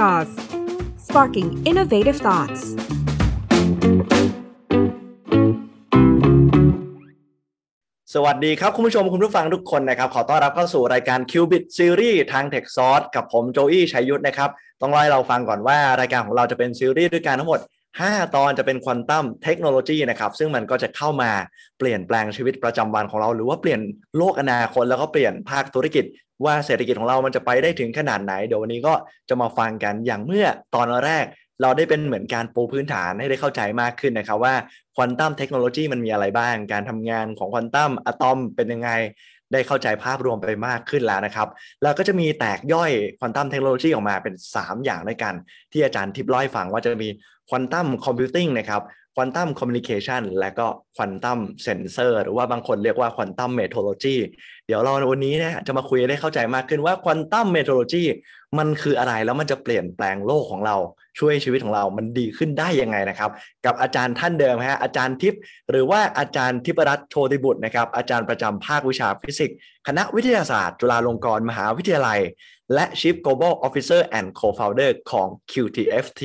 Jaws sparking innovative thoughts สวัสดีครับ คุณผู้ชมคุณผู้ฟังทุกคนนะครับ ขอต้อนรับเข้าสู่รายการ Qubit Series ทาง Tech Source กับผมโจอี้ชัยยุทธนะครับ ต้องเล่าให้เราฟังก่อนว่ารายการของเราจะเป็นซีรีส์ด้วยกันทั้งหมด 5 ตอนจะเป็นควอนตัมเทคโนโลยีนะครับซึ่งมันก็จะเข้ามาเปลี่ยนแปลงชีวิตประจำวันของเรา หรือว่าเปลี่ยนโลกอนาคตแล้วก็เปลี่ยนภาคธุรกิจ ว่าเศรษฐกิจของเรามันจะไปได้ถึงขนาดไหน เดี๋ยววันนี้ก็จะมาฟังกันอย่างเมื่อตอนแรก เราได้เป็นเหมือนการปูพื้นฐานให้ได้เข้าใจมากขึ้นนะครับว่าควอนตัมเทคโนโลยีมันมีอะไรบ้าง การทำงานของควอนตัมอะตอมเป็นยังไง ได้เข้าใจภาพรวมไปมากขึ้นแล้วนะครับ แล้วก็จะมีแตกย่อยควอนตัมเทคโนโลยีออกมาเป็น 3 อย่างด้วยกัน ที่อาจารย์ทิพย์ล่าให้ฟังว่าจะมี quantum computing นะครับ quantum communication และก็ quantum sensor หรือว่าบางคนเรียกว่า quantum metrologyเดี๋ยวเราวันนี้เนี่ยจะมาคุยได้เข้าใจมากขึ้นว่า quantum metrology มันคืออะไรแล้วมันจะเปลี่ยนแปลงโลกของเรา ช่วยชีวิตของเรามันดีขึ้นได้ยังไงนะครับ กับอาจารย์ท่านเดิมฮะอาจารย์ทิพย์หรือว่าอาจารย์ธิปรัชต์โชติบุตรนะครับ อาจารย์ประจำภาควิชาฟิสิกส์คณะวิทยาศาสตร์ จุฬาลงกรณ์มหาวิทยาลัย และ Chief Global Officer and Co-founder ของ QTFT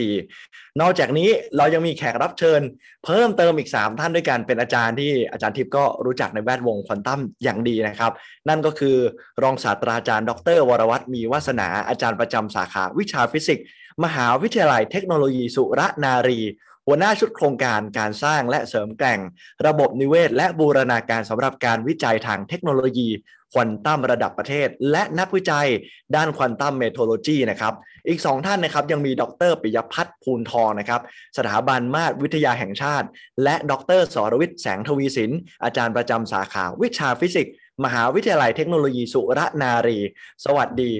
นอกจากนี้เรายังมีแขกรับเชิญ เพิ่มเติมอีก 3 ท่านด้วยกันเป็นอาจารย์ที่อาจารย์ทิพย์ก็รู้จักในแวดวงควอนตัมอย่างดีนะครับ นั่นก็คือรองศาสตราจารย์ ดร วรวัฒน์ มีวาสนาอาจารย์ประจำสาขาวิชาฟิสิกส์ มหาวิทยาลัยเทคโนโลยีสุรนารี หัวหน้าชุดโครงการการสร้างและเสริมแกร่ง ระบบนิเวศ และบูรณาการสำหรับการวิจัยทางเทคโนโลยีควอนตัมระดับประเทศ และนักวิจัยด้าน quantum metrology นะครับอีก 2 ท่านนะครับยังมีดรปิยพัฒน์ภูนทองนะครับสถาบันมาตรวิทยาแห่งชาติ และดรสรวิทย์แสงทวีสิน อาจารย์ประจำสาขาวิชาฟิสิกส์มหาวิทยาลัยเทคโนโลยีสุรนารี สวัสดี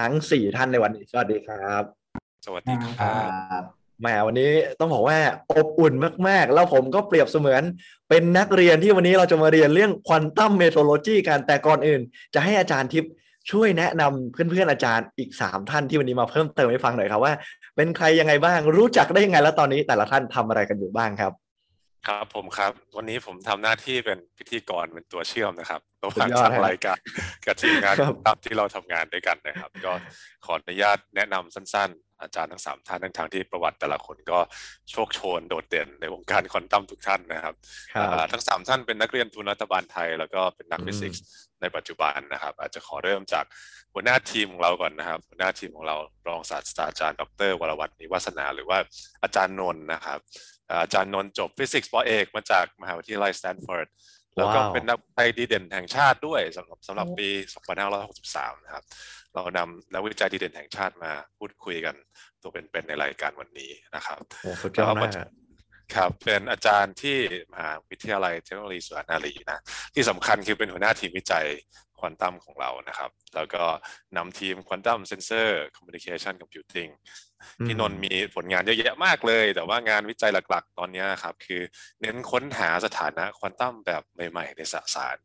ทั้ง 4 ท่านในวันนี้ สวัสดีครับ สวัสดีครับแหมวันนี้ต้องบอกว่าอบอุ่นมาก ๆ แล้วผมก็เปรียบเสมือนเป็นนักเรียนที่วันนี้เราจะมาเรียนเรื่อง quantum metrology กันแต่ก่อนอื่น จะให้อาจารย์ทิพย์ช่วยแนะนำเพื่อนๆอาจารย์อีก 3 ท่านที่วันนี้มาเพิ่มเติมให้ฟังหน่อยครับว่า เป็นใครยังไงบ้างรู้จักได้ยังไงแล้วตอนนี้แต่ละท่านทำอะไรกันอยู่บ้างครับ ครับผมครับ วันนี้ผมทำหน้าที่เป็นพิธีกรเป็นตัวเชื่อมนะครับระหสุว่างดยอดทางฮะรายการกับทีมงานครับตามที่เราทำงานด้วยกันนะครับ ก็ขออนุญาตแนะนำสั้น ๆ อาจารย์ทั้งสามท่านทั้งทางที่ประวัติแต่ละคนก็โชคโชนโดดเด่นในวงการควอนตัมทุกท่านนะครับครับอ่าทั้งสามท่านเป็นนักเรียนทุนรัฐบาลไทย แล้วก็เป็นนักอืมฟิสิกส์ในปัจจุบันนะครับ อาจจะขอเริ่มจากหัวหน้าทีมของเราก่อนนะครับ หัวหน้าทีมของเรารองศาสตราจารย์ ดร วรวัฒน์ มีวาสนา หรือว่าอาจารย์นนท์นะครับอ่าอาจารย์นนท์จบฟิสิกส์ปอเอกมาจากมหาวิทยาลัยสแตนฟอร์ด แล้วก็ว้าวเป็นนักวิจัยดีเด่นแห่งชาติด้วยสำหรับสำหรับปี 2563 นะครับ เรานำนักวิจัยดีเด่นแห่งชาติมาพูดคุยกันตัวเป็นๆในรายการวันนี้นะครับโอ้สุดยอดมากฮะครับเป็นอาจารย์ที่มหาวิทยาลัยเทคโนโลยีสุรนารีนะที่สำคัญคือเป็นหัวหน้าทีมวิจัยควอนตัมของเรานะครับ แล้วก็นำทีม quantum sensor communication computing พี่นนท์มีผลงานเยอะแยะมากเลย แต่ว่างานวิจัยหลักๆ ตอนนี้ครับ คือเน้นค้นหาสถานะควอนตัมแบบใหม่ๆ ในสสาร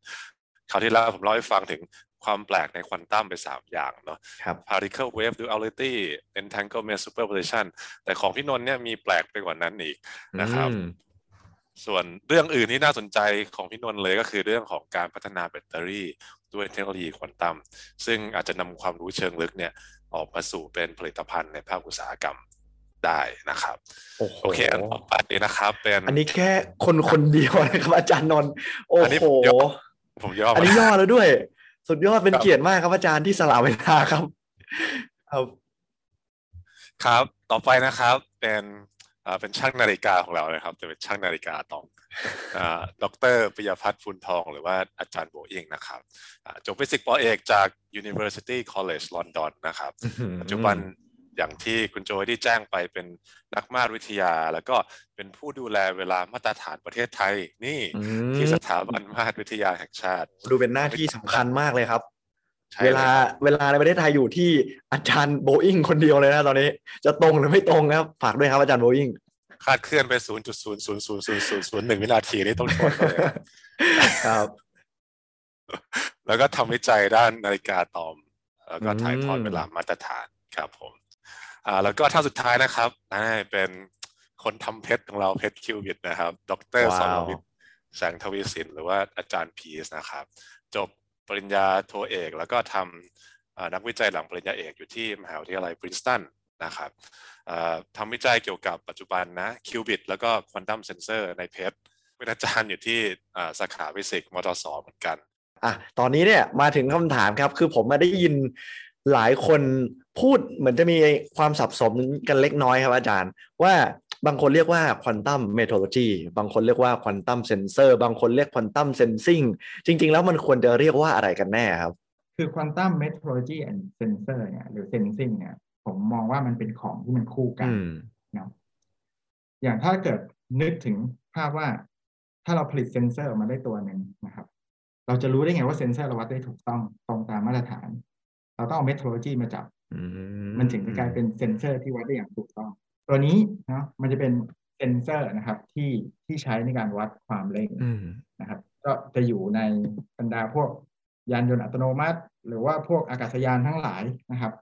คราวที่แล้วผมเล่าให้ฟังถึงความแปลกในควอนตัมไป 3 อย่างเนาะครับ particle wave duality entanglement superposition แต่ของพี่นนท์เนี่ยมีแปลกไปกว่านั้นอีกนะครับอืม ส่วนเรื่องอื่นที่น่าสนใจของพี่นนท์เลยก็คือเรื่องของการพัฒนาแบตเตอรี่ ด้วยเทคโนโลยีควอนตัมซึ่งอาจจะนำความรู้เชิงลึกเนี่ยออกมาสู่เป็นผลิตภัณฑ์ในภาคอุตสาหกรรมได้นะครับ โอ้โหโอเค อันต่อไปนะครับ เป็นอันนี้แค่คนคนเดียวนะครับอาจารย์นนท์โอ้อันนี้โหผมยอมผมย่ออันมานี้ย่อแล้วด้วย สุดยอดเป็นครับเกียรติมากครับอาจารย์ที่สละเวลาครับ ครับ ครับ ต่อไปนะครับ เป็นอ่า เป็นช่างนาฬิกาของเรานะครับ จะเป็นช่างนาฬิกาตองอ่าดรปิยพัฒน์ฟูนทอง หรือว่าอาจารย์โบอิงนะครับอ่าจบฟิสิกส์ปอเอกจาก University College London นะครับ ปัจจุบันอย่างที่คุณโจได้แจ้งไปเป็นนักมาตรวิทยา แล้วก็เป็นผู้ดูแลเวลามาตรฐานประเทศไทย นี่อืมที่สถาบันมาตรวิทยาแห่งชาติ ดูเป็นหน้าที่สำคัญมากเลยครับใช่ เวลาครับเวลาในประเทศไทยอยู่ที่อาจารย์โบอิงคนเดียวเลยนะตอนนี้ จะตรงหรือไม่ตรงนะครับฝากด้วยครับอาจารย์โบอิงคาดเคลื่อนไป 0.0000001 วินาทีนี่ต้องชนเลยครับ แล้วก็ทำวิจัยด้านนาฬิกาตอม แล้วก็ถ่ายทอดอืมเวลามาตรฐานครับผม อ่า แล้วก็ท่านสุดท้ายนะครับนั่นเป็นคนทำเพชรของเราเพชรคิวบิดนะครับ ดรสรวิทย์แสงทวีสินหรือว่าอาจารย์พีสนะครับ จบ ปริญญาโทเอก แล้วก็ทำนักวิจัยหลังปริญญาเอกอยู่ที่มหาวิทยาลัยปรินสตันนะครับทำวิจัยเกี่ยวกับปัจจุบันนะ qubit แล้วก็ quantum sensor ในเพชรเป็นอาจารย์อยู่ที่สาขาฟิสิกส์มทสเหมือนกันอะตอนนี้เนี่ยมาถึงคำถามครับคือผมมาได้ยินหลายคนพูดเหมือนจะมีความสับสนกันเล็กน้อยครับอาจารย์ ว่า บางคนเรียกว่า quantum metrology บางคนเรียกว่า quantum sensor บางคนเรียก quantum sensing จริง ๆ แล้วมันควรจะเรียกว่าอะไรกันแน่ครับ คือ quantum metrology and sensor เนี่ยหรือ sensing เนี่ยผมมองว่ามันเป็นของที่มันคู่กันเนาะอย่างถ้าเกิดนึกถึงภาพว่าถ้าเราผลิตเซนเซอร์ออกมาได้ตัวหนึ่งนะครับ เราจะรู้ได้ไงว่าเซนเซอร์เราวัดได้ถูกต้องตรงตามมาตรฐาน เราต้องเอา metrology มาจับมันถึงจะกลายเป็นเซนเซอร์ที่วัดได้อย่างถูกต้อง ตัวนี้เนาะมันจะเป็นเซนเซอร์นะครับที่ที่ใช้ในการวัดความเร่งนะครับ ก็จะอยู่ในบรรดาพวกยานยนต์อัตโนมัติ หรือว่าพวกอากาศยานทั้งหลายนะครับ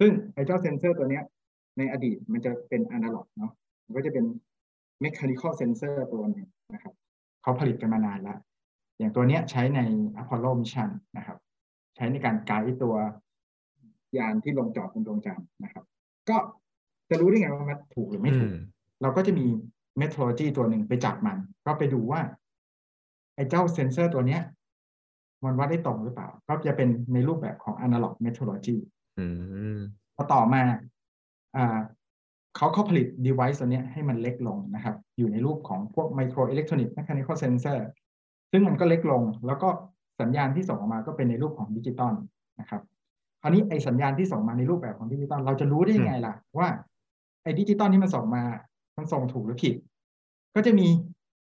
ซึ่งไอ้เจ้าเซนเซอร์ตัวเนี้ย ในอดีตมันจะเป็นอนาล็อกเนาะมันก็จะเป็น mechanical sensor ตัวนึงนะครับเขาผลิตกันมานานแล้วอย่างตัวเนี้ยใช้ใน Apollo Mission นะครับ ใช้ในการไกด์ตัวยานที่ลงจอดบนดวงจันทร์นะครับ ก็ จะรู้ได้ไงว่ามันถูกหรือไม่ถูก เราก็จะมีเมทรโลจีตัวหนึ่งไปจับมัน ก็ไปดูว่า ไอ้เจ้าเซนเซอร์ตัวเนี้ย มันวัดได้ตรงหรือเปล่า ก็จะเป็นในรูปแบบของ analog metrology พอต่อมาอ่าเขาเขาผลิต device ตัวนี้ให้มันเล็กลงนะครับ อยู่ในรูปของพวก micro electronic mechanical sensor ซึ่งมันก็เล็กลง แล้วก็สัญญาณที่ส่งออกมาก็เป็นในรูปของดิจิตอลนะครับคราวนี้ไอสัญญาณที่ส่งมาในรูปแบบของดิจิตอลเราจะรู้ได้ยังไงล่ะ ว่า ไอดิจิตอลที่มันส่งมา มันส่งถูกหรือผิด ก็จะมี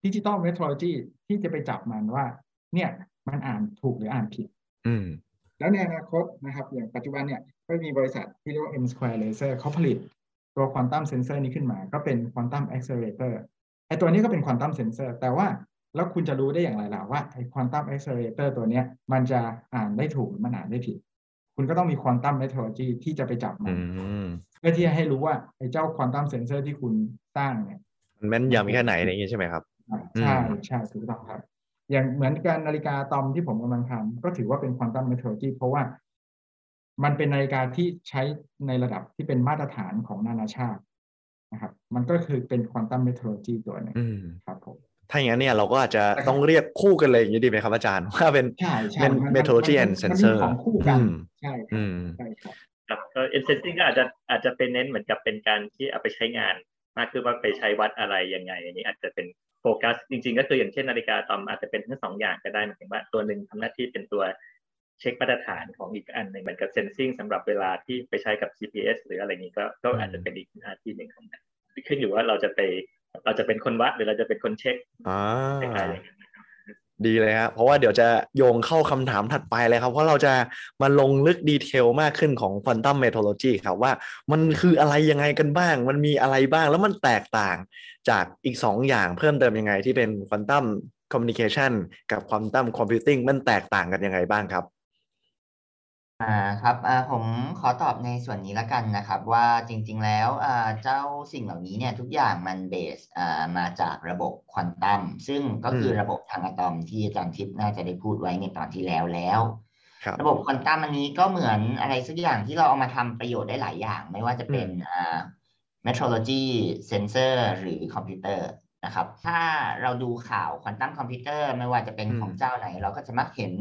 digital metrology ที่จะไปจับมันว่า เนี่ย มันอ่านถูกหรืออ่านผิด อืมแล้วในอนาคตนะครับ อย่างปัจจุบันเนี่ยก็มีบริษัทที่เรียกว่า M Squared Lasers เขาผลิตตัว quantum sensor นี้ขึ้นมา ก็เป็น quantum acceleratorไอตัวนี้ก็เป็น quantum sensor แต่ว่าแล้วคุณจะรู้ได้อย่างไรล่ะว่าไอ quantum accelerator ตัวนี้มันจะอ่านได้ถูกหรือมันอ่านได้ผิด คุณก็ต้องมี quantum metrology ที่จะไปจับมันเพื่อที่จะให้รู้ว่าไอเจ้า quantum sensor ที่คุณสร้างเนี่ยมันแม่นยำแค่ไหนอะไรอย่างนี้ใช่ไหมครับใช่ใช่ถูกต้องครับ อย่างเหมือนการนาฬิกาอะตอมที่ผมกำลังทำก็ถือว่าเป็น quantum metrology เพราะว่ามันเป็นนาฬิกาที่ใช้ในระดับที่เป็นมาตรฐานของนานาชาตินะครับ มันก็คือเป็น quantum metrology ตัวนึงครับผมถ้าอย่างนั้นเนี่ยเราก็อาจจะต้องเรียกคู่กันเลยอย่างนี้ดีไหมครับอาจารย์ว่าเป็นเป็น metrology and sensor ของคู่กันใช่ใช่ครับครับ and sensing ก็อาจจะอาจจะเป็นเน้นเหมือนกับเป็นการที่เอาไปใช้งานมากคือว่าไปใช้วัดอะไรยังไง อันนี้อาจจะเป็นโฟกัสจริง ๆ ก็คืออย่างเช่นนาฬิกาอะตอมอาจจะเป็นทั้งสองอย่างก็ได้หมายถึงว่าตัวหนึ่งทำหน้าที่เป็นตัวเช็คมาตรฐานของอีกอันหนึ่งเหมือนกับ sensing สำหรับเวลาที่ไปใช้กับ GPS หรืออะไรนี้ก็ก็อาจจะเป็นอีกหน้าที่หนึ่งของมันขึ้นอยู่ว่าเราจะไปเราจะเป็นคนวัดหรือเราจะเป็นคนเช็คอ่า ดีเลยครับเพราะว่าเดี๋ยวจะโยงเข้าคำถามถัดไปเลยครับ เพราะเราจะมาลงลึก detail มากขึ้นของ quantum metrology ครับว่ามันคืออะไรยังไงกันบ้าง มันมีอะไรบ้าง แล้วมันแตกต่างจากอีก 2 อย่างเพิ่มเติมยังไงที่เป็น quantum communication กับ quantum computing มันแตกต่างกันยังไงบ้างครับ อ่าครับอ่าผมขอตอบในส่วนนี้แล้วกันนะครับ ว่าจริงๆแล้วอ่าเจ้าสิ่งเหล่านี้เนี่ยทุกอย่างมัน base อ่ามาจากระบบควอนตัมซึ่งก็คือระบบทางอะตอมที่อาจารย์ทิพย์น่าจะได้พูดไว้ในตอนที่แล้วแล้วระบบควอนตัมอันนี้ก็เหมือนอะไรสักอย่างที่เราเอามาทำประโยชน์ได้หลายอย่าง ไม่ว่าจะเป็นอ่า metrology sensor หรือคอมพิวเตอร์นะครับ ถ้าเราดูข่าว quantum computer ไม่ว่าจะเป็นของเจ้าไหน เราก็จะมักเห็น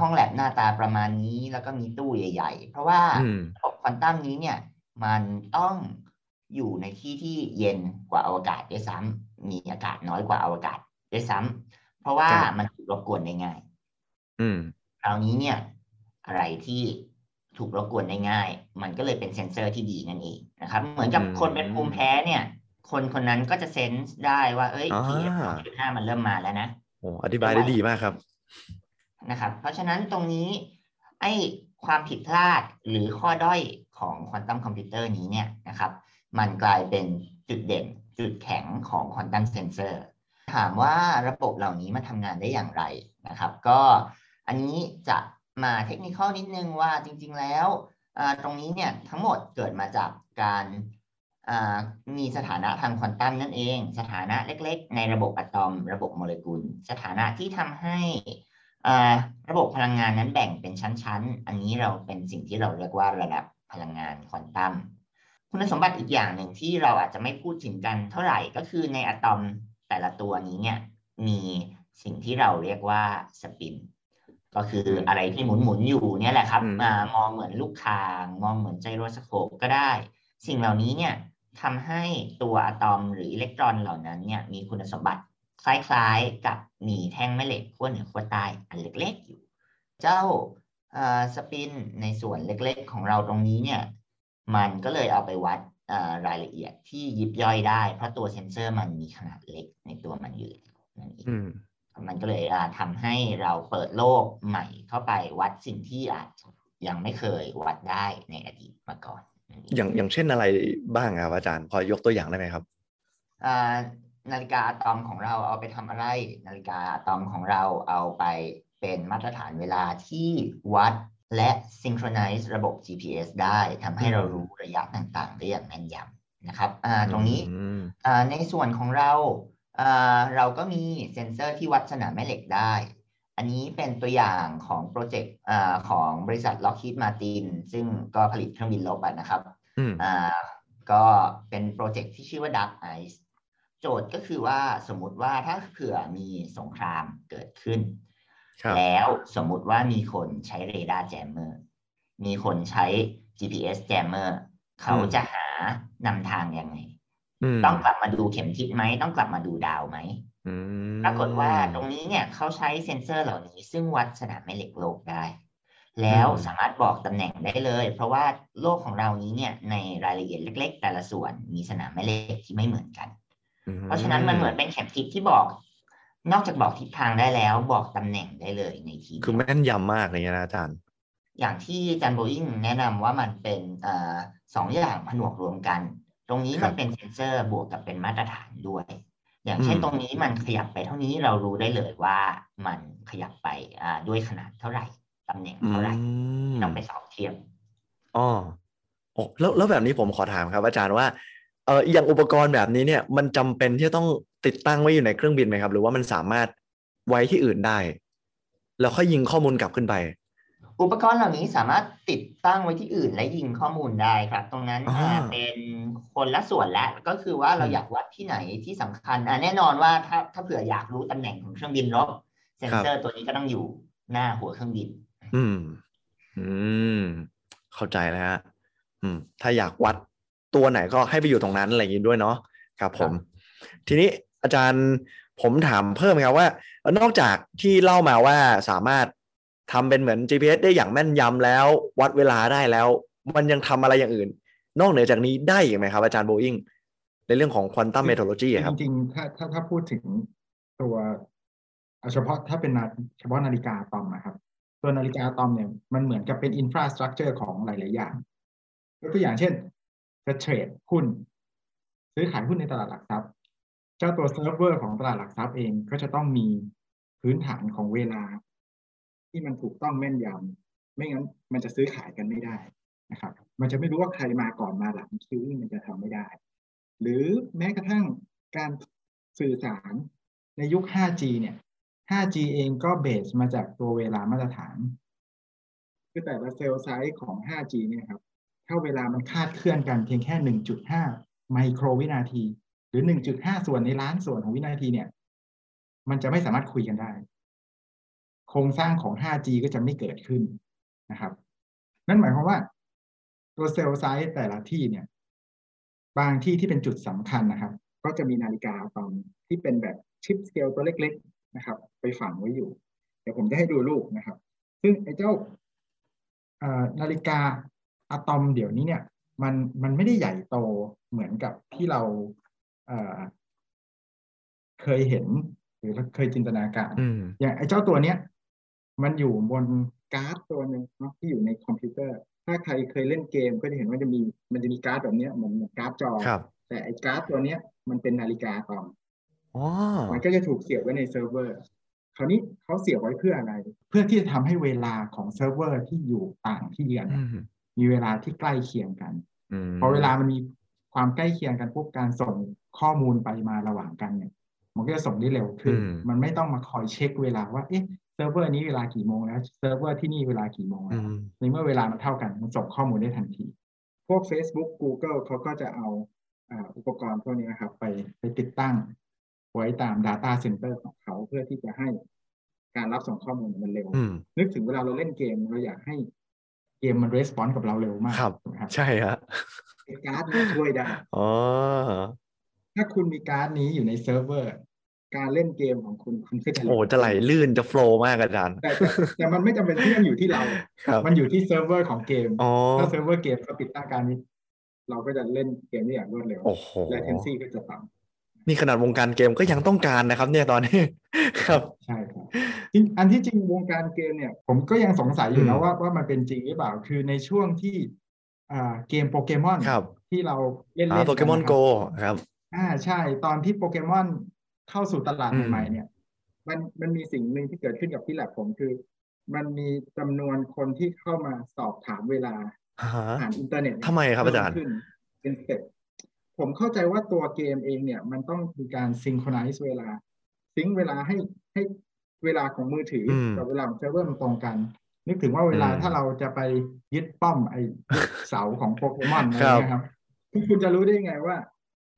ห้องแลบหน้าตาประมาณนี้ แล้วก็มีตู้ใหญ่ ๆ เพราะว่าระบบควอนตัมนี้เนี่ย มันต้องอยู่ในที่ที่เย็นกว่าอวกาศด้วยซ้ำมีอากาศน้อยกว่าอวกาศด้วยซ้ำเพราะว่ามันถูกรบกวนได้ง่าย อืมคราวนี้เนี่ย อะไรที่ถูกรบกวนได้ง่าย มันก็เลยเป็นเซนเซอร์ที่ดีนั่นเองนะครับ เหมือนกับคนเป็นภูมิแพ้เนี่ย คนคนนั้นก็จะเซนส์ได้ว่า เอ้ย PM 2.5มันเริ่มมาแล้วนะโอ้อธิบายได้ดีมากครับ นะครับ เพราะฉะนั้นตรงนี้ไอ้ความผิดพลาดหรือข้อด้อยของควอนตัมคอมพิวเตอร์นี้เนี่ยนะครับ มันกลายเป็นจุดเด่นจุดแข็งของควอนตัมเซนเซอร์ถามว่าระบบเหล่านี้มาทำงานได้อย่างไรนะครับ ก็อันนี้จะมาเทคนิคนิดนึงว่าจริง ๆ แล้วตรงนี้เนี่ยทั้งหมดเกิดมาจากการมีสถานะทางควอนตัมนั่นเอง สถานะเล็ก ๆ ในระบบอะตอม ระบบโมเลกุล สถานะที่ทำให้ ระบบพลังงานนั้นแบ่งเป็นชั้น ๆ อันนี้เราเป็นสิ่งที่เราเรียกว่าระดับพลังงานควอนตัมคุณสมบัติอีกอย่างหนึ่งที่เราอาจจะไม่พูดถึงกันเท่าไหร่ก็คือในอะตอมแต่ละตัวนี้เนี่ยมีสิ่งที่เราเรียกว่าสปิน ก็คืออะไรที่หมุนหมุนอยู่เนี่ยแหละครับอมองเหมือนลูกคางมองเหมือนไจโรสโคปก็ได้ สิ่งเหล่านี้เนี่ยทำให้ตัวอะตอมหรืออิเล็กตรอนเหล่านั้นเนี่ยมีคุณสมบัติ คล้ายๆกับมีแท่งแม่เหล็กขั้วเหนือขั้วใต้อันเล็กๆอยู่ เจ้าสปินในส่วนเล็กๆ ของเราตรงนี้เนี่ย มันก็เลยเอาไปวัดรายละเอียดที่ยิบย่อยได้ เพราะตัวเซนเซอร์มันมีขนาดเล็กในตัวมันอยู่นั่นเองมันก็เลยทำให้เราเปิดโลกใหม่เข้าไปวัดสิ่งที่อาจยังไม่เคยวัดได้ในอดีตมาก่อน อย่างอย่างเช่นอะไรบ้างครับอาจารย์ พอยกตัวอย่างได้ไหมครับ นาฬิกาอะตอมของเราเอาไปทำอะไร นาฬิกาอะตอมของเราเอาไปเป็นมาตรฐานเวลาที่วัดและ synchronize ระบบ GPS ได้ทำให้เรารู้ระยะต่างๆ ได้อย่างแม่นยำนะครับตรงนี้ในส่วนของเราเราก็มีเซ็นเซอร์ที่วัดสนามแม่เหล็กได้ อันนี้เป็นตัวอย่างของโปรเจกต์ของบริษัท Lockheed Martin ซึ่งก็ผลิตเครื่องบินรบนะครับก็เป็นโปรเจกต์ที่ชื่อว่า Dark Ice โจทย์ก็คือว่าสมมติว่าถ้าเผื่อมีสงครามเกิดขึ้น แล้วสมมุติว่ามีคนใช้ radar jammer มีคนใช้ GPS jammer เขาจะหานำทางยังไง ต้องกลับมาดูเข็มทิศไหม ต้องกลับมาดูดาวไหมปรากฏว่าตรงนี้เนี่ยเขาใช้เซ็นเซอร์เหล่านี้ ซึ่งวัดสนามแม่เหล็กโลกได้ แล้วสามารถบอกตำแหน่งได้เลย เพราะว่าโลกของเรานี้เนี่ยในรายละเอียดเล็ก ๆ แต่ละส่วนมีสนามแม่เหล็กที่ไม่เหมือนกัน เพราะฉะนั้นมันเหมือนเป็นเข็มทิศที่บอก นอกจากบอกทิศทางได้แล้ว บอกตำแหน่งได้เลยในทีคือแม่นยำมากเลยนะอาจารย์ อย่างที่อาจารย์โบอิงแนะนำว่ามันเป็นอสองอย่างผนวกรวมกัน ตรงนี้มันเป็นเซนเซอร์บวกกับเป็นมาตรฐานด้วย อย่างเช่นตรงนี้มันขยับไปเท่านี้เรารู้ได้เลยว่ามันขยับไปด้วยขนาดเท่าไหร่ตำแหน่งเท่าไหร่ต้องไปสอบเทียบอ๋อโอ้แล้วแล้วแบบนี้ผมขอถามครับอาจารย์ว่า เอออย่างอุปกรณ์แบบนี้เนี่ย มันจำเป็นที่จะต้องติดตั้งไว้อยู่ในเครื่องบินไหมครับ หรือว่ามันสามารถไว้ที่อื่นได้ แล้วค่อยยิงข้อมูลกลับขึ้นไป อุปกรณ์เหล่านี้สามารถติดตั้งไว้ที่อื่นและยิงข้อมูลได้ครับ ตรงนั้นเป็นคนละส่วนและก็คือว่าเราอยากวัดที่ไหนที่สำคัญอ่แน่นอนว่าถ้าถ้าเผื่ออยากรู้ตำแหน่งของเครื่องบินรบเซ็นเซอร์ตัวนี้ก็ต้องอยู่หน้าหัวเครื่องบิน อืม อืม เข้าใจแล้วฮะอืม ถ้าอยากวัด ตัวไหนก็ให้ไปอยู่ตรงนั้นอะไรอย่างนี้ด้วยเนาะครับผม ทีนี้อาจารย์ผมถามเพิ่มครับว่า นอกจากที่เล่ามาว่าสามารถทำเป็นเหมือน GPS ได้อย่างแม่นยำแล้ว วัดเวลาได้แล้ว มันยังทำอะไรอย่างอื่น นอกเหนือจากนี้ได้อีกไหมครับ อาจารย์โบอิงในเรื่องของ quantum metrology ครับ จริงๆถ้าถ้าถ้าพูดถึงตัวเฉพาะถ้าเป็นเฉพาะนาฬิกาอะตอมนะครับ ตัวนาฬิกาอะตอมเนี่ยมันเหมือนกับเป็น infrastructure ของหลาย ๆ อย่างยกตัวอย่างเช่น จะ trade หุ้น ซื้อขายหุ้นในตลาดหลักทรัพย์ เจ้าตัวเซิร์ฟเวอร์ของตลาดหลักทรัพย์เองก็จะต้องมีพื้นฐานของเวลา ที่มันถูกต้องแม่นยำไม่งั้นมันจะซื้อขายกันไม่ได้นะครับ มันจะไม่รู้ว่าใครมาก่อนมาหลังคิวมันจะทำไม่ได้ หรือแม้กระทั่งการสื่อสารในยุค 5G เนี่ย 5G เองก็ base มาจากตัวเวลามาตรฐาน คือแต่ละ cell site ของ 5G เนี่ยครับ ถ้าเวลามันคาดเคลื่อนกันเพียงแค่หนึ่งจุดห้าไมโครวินาที หรือหนึ่งจุดห้าส่วนในล้านส่วนของวินาทีเนี่ย มันจะไม่สามารถคุยกันได้ โครงสร้างของ 5G ก็จะไม่เกิดขึ้นนะครับ นั่นหมายความว่า ตัว cell site แต่ละที่เนี่ย บางที่ที่เป็นจุดสำคัญนะครับ ก็จะมีนาฬิกาอะตอมที่เป็นแบบ chip scale ตัวเล็ก ๆ นะครับ ไปฝังไว้อยู่ เดี๋ยวผมจะให้ดูรูปนะครับ ซึ่งไอ้เจ้านาฬิกา อะตอมเดี๋ยวนี้เนี่ยมันมันไม่ได้ใหญ่โตเหมือนกับที่เราเคยเห็น หรือเคยจินตนาการอย่างไอ้เจ้าตัวเนี้ยมันอยู่บนการ์ดตัวหนึ่งเนาะที่อยู่ในคอมพิวเตอร์ ถ้าใครเคยเล่นเกมก็จะเห็นว่าจะมีมันจะมีการ์ดแบบนี้เหมือนการ์ดจอแต่ไอ้การ์ดตัวเนี้ยมันเป็นนาฬิกาอะตอมมันก็จะถูกเสียบไว้ในเซิร์ฟเวอร์คราวนี้เขาเสียบไว้เพื่ออะไร เพื่อที่จะทำให้เวลาของเซิร์ฟเวอร์ที่อยู่ต่างที่กัน มีเวลาที่ใกล้เคียงกันพอเวลามันมีความใกล้เคียงกันปุ๊บการส่งข้อมูลไปมาระหว่างกันเนี่ย มันก็จะส่งได้เร็วขึ้น มันไม่ต้องมาคอยเช็คเวลาว่าเอ๊ะเซิร์ฟเวอร์นี้เวลากี่โมงแล้วเซิร์ฟเวอร์ที่นี่เวลากี่โมงแล้วในเมื่อเวลามันเท่ากันมันส่งข้อมูลได้ทันที พวก Facebook Google เขาก็จะเอาอุปกรณ์พวกนี้นะครับ ไปไปติดตั้ง ไว้ตาม Data Center ของเขาเพื่อที่จะให้การรับส่งข้อมูลมันเร็ว นึกถึงเวลาเราเล่นเกมเราอยากให้เก มมัน response กับเราเร็วมากครับใช่ฮะการ์ดช่วยได้อ๋อถ้าคุณมีการ์ดนี้อยู่ในเซิร์ฟเวอร์การเล่นเกมของคุณคุณก็จะโอ้จะไหลลื่นจะ flow มากอาจารย์แต่แต่มันไม่จำเป็นที่มันอยู่ที่เรา มันอยู่ที่เซิร์ฟเวอร์ของเกมถ้าเซิร์ฟเวอร์เกมเขาติดตั้งการ์ดนี้ เราก็จะเล่นเกมได้อย่างรวดเร็ว และเทนซี่ก็จะต่ำ นี่ขนาดวงการเกมก็ยังต้องการนะครับ เนี่ยตอนนี้ครับใช่ครับจริงอันที่จริงวงการเกมเนี่ย ผมก็ยังสงสัยอยู่นะว่าว่ามันเป็นจริงหรือเปล่าคือในช่วงที่อ่าเกมโปเกมอนที่เราเล่นเล่นโปเกมอนโกครับอ่าใช่ตอนที่โปเกมอนเข้าสู่ตลาดใหม่ๆเนี่ย มันมันมีสิ่งหนึ่งที่เกิดขึ้นกับที่แลบผมคือ มันมีจำนวนคนที่เข้ามาสอบถามเวลาผ่านอินเทอร์เน็ตทำไมครับอาจารย์เป็น step ผมเข้าใจว่าตัวเกมเองเนี่ย มันต้องมีการ synchronize เวลา sync เวลาให้ให้เวลาของมือถือกับเวลาของเซิร์ฟเวอร์มันตรงกัน นึกถึงว่าเวลาถ้าเราจะไปยึดป้อมไอเสาของโปเกมอนอะไรนะครับ คุณจะรู้ได้ไงว่า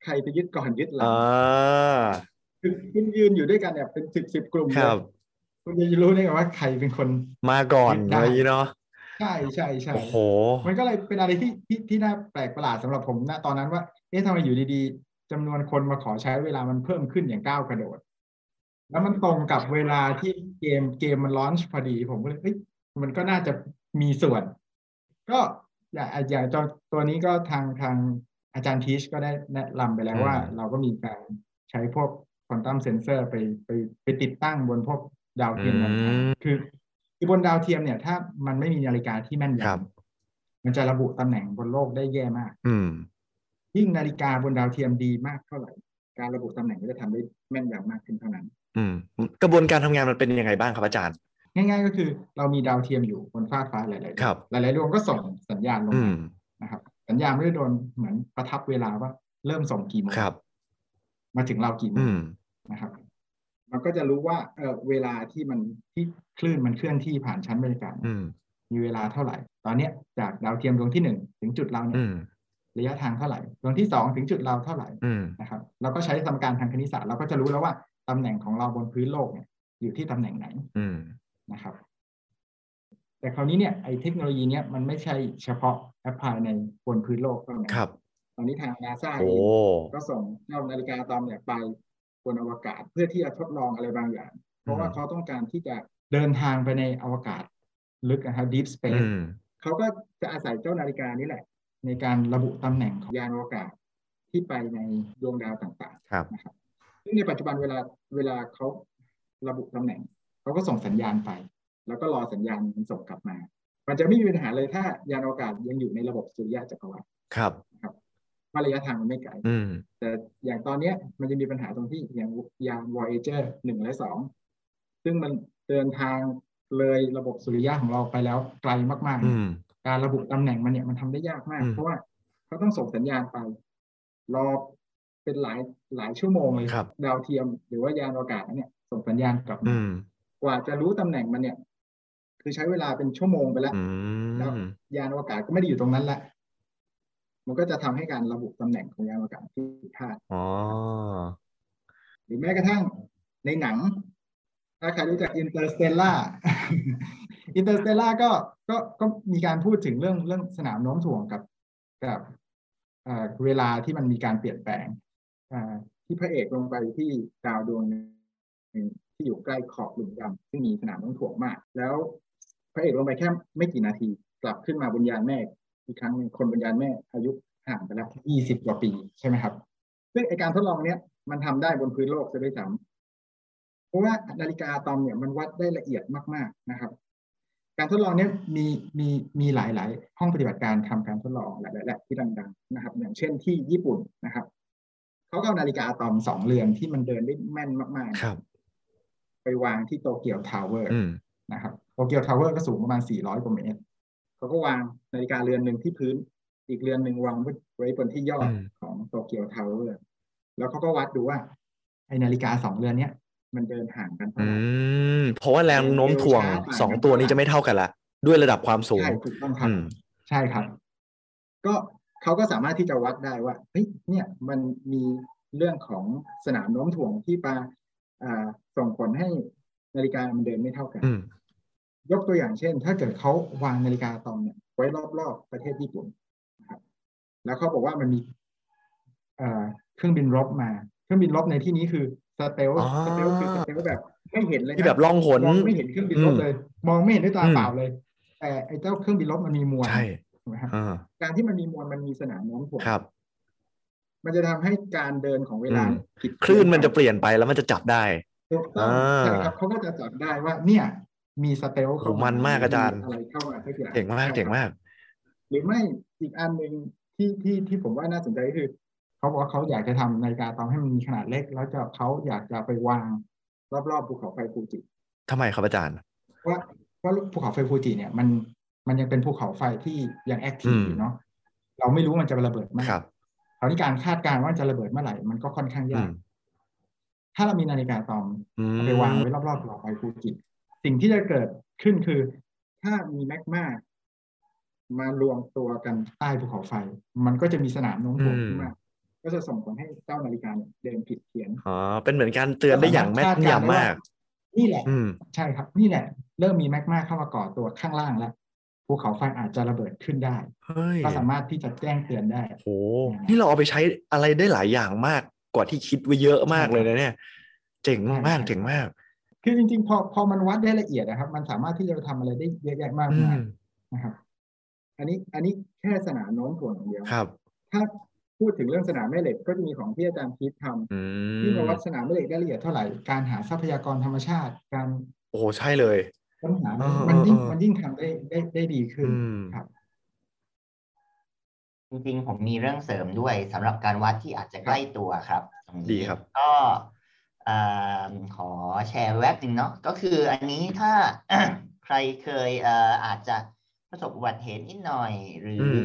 ใครไปยึดก่อนยึดหลังคือคุณยืนอยู่ด้วยกันเนี่ยเป็นสิบสิบกลุ่มครับคุณจะรู้ได้ไงว่าใครเป็นคนมาก่อนอะไรเนาะ ใช่ใช่ใช่โอ้โห มันก็เลยเป็นอะไรที่ที่ที่น่าแปลกประหลาดสำหรับผมณตอนนั้นว่า เอ๊ะทำไมอยู่ดีๆจำนวนคนมาขอใช้เวลามันเพิ่มขึ้นอย่างก้าวกระโดด แล้วมันตรงกับเวลาที่เกมเกมมันลอนช์พอดี ผมก็เลยเฮ้ยมันก็น่าจะมีส่วน ก็อย่างอย่างตัวตัวนี้ก็ทางทางอาจารย์ทีชก็ได้แนะนำไปแล้วว่า เราก็มีการใช้พวก quantum sensor ไปไปไปติดตั้งบนพวกดาวเทียมต่างๆคือ คือบนดาวเทียมเนี่ย ถ้ามันไม่มีนาฬิกาที่แม่นยำมันจะระบุตำแหน่งบนโลกได้แย่มาก อืยิ่งนาฬิกาบนดาวเทียมดีมากเท่าไหร่ การระบุตำแหน่งก็จะทำได้แม่นยำมากขึ้นเท่านั้น อืม กระบวนการทำงานมันเป็นยังไงบ้างครับอาจารย์ ง่าย ๆ ก็คือเรามีดาวเทียมอยู่บนฟ้าฟ้าหลายๆครับหลายๆดวงก็ส่งสัญญาณลงมานะครับ สัญญาณไม่ได้โดนเหมือนประทับเวลาว่าเริ่มส่งกี่โมงมาถึงเรากี่โมงนะครับ มันก็จะรู้ว่าเออเวลาที่มันที่คลื่นมันเคลื่อนที่ผ่านชั้นบริการมีเวลาเท่าไหร่ ตอนเนี้ยจากดาวเทียมดวงที่หนึ่งถึงจุดเราเนี่ยระยะทางเท่าไหร่ ดวงที่สองถึงจุดเราเท่าไหร่นะครับเราก็ใช้สมการทางคณิตศาสตร์เราก็จะรู้แล้วว่าตำแหน่งของเราบนพื้นโลกเนี่ยอยู่ที่ตำแหน่งไหนนะครับ แต่คราวนี้เนี่ยไอ้เทคโนโลยีเนี้ยมันไม่ใช่เฉพาะแอพพลายในบนพื้นโลกเท่านั้นครับตอนนี้ทางนาซาเองก็ส่งเจ้านาฬิกาตอมเนี่ยไป บนอวกาศเพื่อที่จะทดลองอะไรบางอย่าง เพราะว่าเขาต้องการที่จะเดินทางไปในอวกาศลึกนะครับ deep space เขาก็จะอาศัยเจ้านาฬิกานี้แหละ ในการระบุตำแหน่งของยานอวกาศที่ไปในดวงดาวต่างๆนะครับซึ่งในปัจจุบันเวลาเวลาเขาระบุตำแหน่งเขาก็ส่งสัญญาณไป แล้วก็รอสัญญาณมันส่งกลับมา มันจะไม่มีปัญหาเลยถ้ายานอวกาศยังอยู่ในระบบสุริยะจักรวาลครับครับ ว่าระยะทางมันไม่ไกลแต่อย่างตอนเนี้ยมันจะมีปัญหาตรงที่อย่างยาน Voyager หนึ่งและสองซึ่งมันเดินทางเลยระบบสุริยะของเราไปแล้วไกลมากๆ การระบุตำแหน่งมันเนี่ยมันทำได้ยากมาก เพราะว่าเขาต้องส่งสัญญาณไป รอเป็นหลายหลายชั่วโมงเลยดาวเทียมหรือว่ายานอวกาศเนี่ย ส่งสัญญาณกลับมากว่าจะรู้ตำแหน่งมันเนี่ย คือใช้เวลาเป็นชั่วโมงไปแล้วแล้วยานอวกาศก็ไม่ได้อยู่ตรงนั้นแหละ มันก็จะทำให้การระบุตำแหน่งของยานอวกาศที่ผิดพลาดหรือแม้กระทั่งในหนัง ถ้าใครรู้จัก Interstellar Interstellar ก็ก็ก็มีการพูดถึงเรื่องเรื่องสนามโน้มถ่วงกับกับเวลาที่มันมีการเปลี่ยนแปลงที่พระเอกลงไปที่ดาวดวงนึงที่อยู่ใกล้ขอบหลุมดำซึ่งมีสนามโน้มถ่วงมาก แล้วพระเอกลงไปแค่ไม่กี่นาทีกลับขึ้นมาบนยานแม่ อีกครั้งหนึ่งคนบนยานแม่อายุห่างไปแล้วยี่สิบกว่าปีใช่ไหมครับ ซึ่งไอการทดลองเนี้ยมันทำได้บนพื้นโลกจะได้ซ้ำเพราะว่านาฬิกาอะตอมเนี่ยมันวัดได้ละเอียดมากๆนะครับ การทดลองนี้มีมีมีหลายหลายห้องปฏิบัติการทำการทดลองหลายๆแหละที่ดัง ๆ นะครับ อย่างเช่นที่ญี่ปุ่นนะครับเขาก็เอานาฬิกาอะตอมสองเรือนที่มันเดินได้แม่นมากๆครับ ไปวางที่ Tokyo Tower นะครับ Tokyo Tower ก็สูงประมาณสี่ร้อยกว่าเมตร เขาก็วางนาฬิกาเรือนหนึ่งที่พื้น อีกเรือนหนึ่งวางไว้บนที่ยอดของ Tokyo Tower แล้วเขาก็วัดดูว่าไอ้นาฬิกาสองเรือนเนี้ยมันเดินห่างกันอืมเพราะว่าแรงโน้มถ่วงสองตัวนี้จะไม่เท่ากันละด้วยระดับความสูงใช่ถูกต้องครับใช่ครับ ก็เขาก็สามารถที่จะวัดได้ว่าเฮ้ยเนี่ยมันมีเรื่องของสนามโน้มถ่วงที่มาส่งผลให้นาฬิกามันเดินไม่เท่ากัน ยกตัวอย่างเช่น ถ้าเกิดเขาวางนาฬิกาตองเนี่ยไว้รอบๆประเทศญี่ปุ่นนะครับแล้วเขาบอกว่ามันมีเครื่องบินรบมา เครื่องบินรบในที่นี้คือ stealth stealth คือ stealth แบบไม่เห็นเลยที่แบบล่องหนมองไม่เห็นเครื่องบินรบเลย มองไม่เห็นด้วยตาเปล่าเลย แต่ไอ้เจ้าเครื่องบินรบมันมีมวลถูกไหมครับการที่มันมีมวลมันมีสนามโน้มถ่วงครับ มันจะทำให้การเดินของเวลาคลื่นมันจะเปลี่ยนไปแล้วมันจะจับได้ใช่ครับเขาก็จะจับได้ว่าเนี่ย มี stealth เข้ามันมากอาจารย์อะไรเข้ามาสักอย่างเก่งมากเก่งมาก หรือไม่อีกอันหนึ่งที่ที่ที่ผมว่าน่าสนใจคือเขาบอกว่าเขาอยากจะทำนาฬิกาอะตอมให้มันมีขนาดเล็ก แล้วจะเขาอยากจะไปวางรอบๆภูเขาไฟฟูจิทำไมครับอาจารย์ว่าเพราะภูเขาไฟฟูจิเนี่ยมันมันยังเป็นภูเขาไฟที่ยัง active อยู่เนาะเราไม่รู้มันจะระเบิดเมื่อไหร่คราวนี้การคาดการณ์ว่าจะระเบิดเมื่อไหร่มันก็ค่อนข้างยากถ้าเรามีนาฬิกาอะตอมไปวางไว้รอบๆภูเขาไฟฟูจิ สิ่งที่จะเกิดขึ้นคือ ถ้ามีแมกมามารวมตัวกันใต้ภูเขาไฟ มันก็จะมีสนามโน้มถ่วงขึ้นมาก็จะส่งผลให้เจ้านาฬิกาเดินผิดเพี้ยนอ๋อเป็นเหมือนการเตือนได้อย่างแม่นยำมาก นี่แหละใช่ครับ นี่แหละ เริ่มมีแมกมาเข้ามาก่อตัวข้างล่างแล้วภูเขาไฟอาจจะระเบิดขึ้นได้ก็สามารถที่จะแจ้งเตือนได้โอ้นี่เราเอาไปใช้อะไรได้หลายอย่างมากกว่าที่คิดไว้เยอะมากเลยนะเนี่ย เจ๋งมากเจ๋งมาก คือจริง ๆ พอพอมันวัดได้ละเอียดนะครับ มันสามารถที่จะทำอะไรได้เยอะแยะมากมายนะครับ อันนี้อันนี้แค่สนามโน้มถ่วงอย่างเดียวครับ ถ้าพูดถึงเรื่องสนามแม่เหล็กก็จะมีของที่อาจารย์พีททำที่มาวัดสนามแม่เหล็กได้ละเอียดเท่าไหร่การหาทรัพยากรธรรมชาติการโอ้ใช่เลยปัญหามันยิ่งมันยิ่งทำได้ได้ได้ดีขึ้นครับ จริงๆผมมีเรื่องเสริมด้วยสำหรับการวัดที่อาจจะใกล้ตัวครับดีครับ ก็ ขอแชร์แว็บหนึ่งเนาะก็คืออันนี้ถ้าใครเคยอาจจะประสบอุบัติเหตุนิดหน่อย หรือ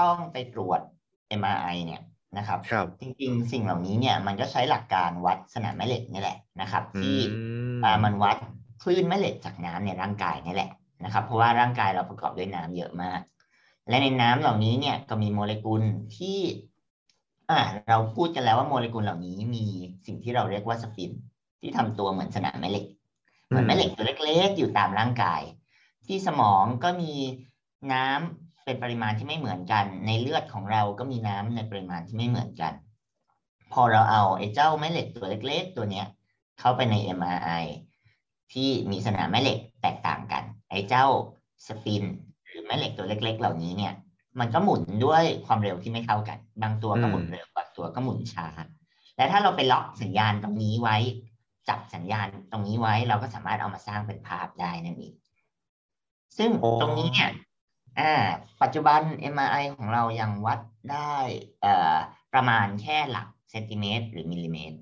ต้องไปตรวจ MRI เนี่ยนะครับรบจริงๆ สิ่งเหล่านี้เนี่ยมันก็ใช้หลักการวัดสนามแม่เหล็กนี่แหละนะครับ ที่มันวัดคลื่นแม่เหล็กจากน้ำในร่างกายนี่แหละนะครับ เพราะว่าร่างกายเราประกอบด้วยน้ำเยอะมาก และในน้ำเหล่านี้เนี่ยก็มีโมเลกุลที่ อ่าเราพูดกันแล้วว่าโมเลกุลเหล่านี้มีสิ่งที่เราเรียกว่าสปินที่ทำตัวเหมือนสนามแม่เหล็กเหมือนแม่เหล็กตัวเล็กๆ อยู่ตามร่างกาย ที่สมองก็มีน้ำเป็นปริมาณที่ไม่เหมือนกัน ในเลือดของเราก็มีน้ำในปริมาณที่ไม่เหมือนกัน พอเราเอาไอ้เจ้าแม่เหล็กตัวเล็ก ๆ ตัวเนี้ย เข้าไปใน MRI ที่มีสนามแม่เหล็กแตกต่างกัน ไอ้เจ้าสปิน หรือแม่เหล็กตัวเล็ก ๆ เหล่านี้เนี่ย มันก็หมุนด้วยความเร็วที่ไม่เท่ากัน บางตัวก็หมุนเร็วบางตัวก็หมุนช้า และถ้าเราไปล็อกสัญญาณตรงนี้ไว้ จับสัญญาณตรงนี้ไว้ เราก็สามารถเอามาสร้างเป็นภาพได้นั่นเองซึ่งตรงนี้เนี่ยอ่าปัจจุบัน MRI ของเรายังวัดได้เอ่อประมาณแค่หลักเซนติเมตรหรือมิลลิเมตร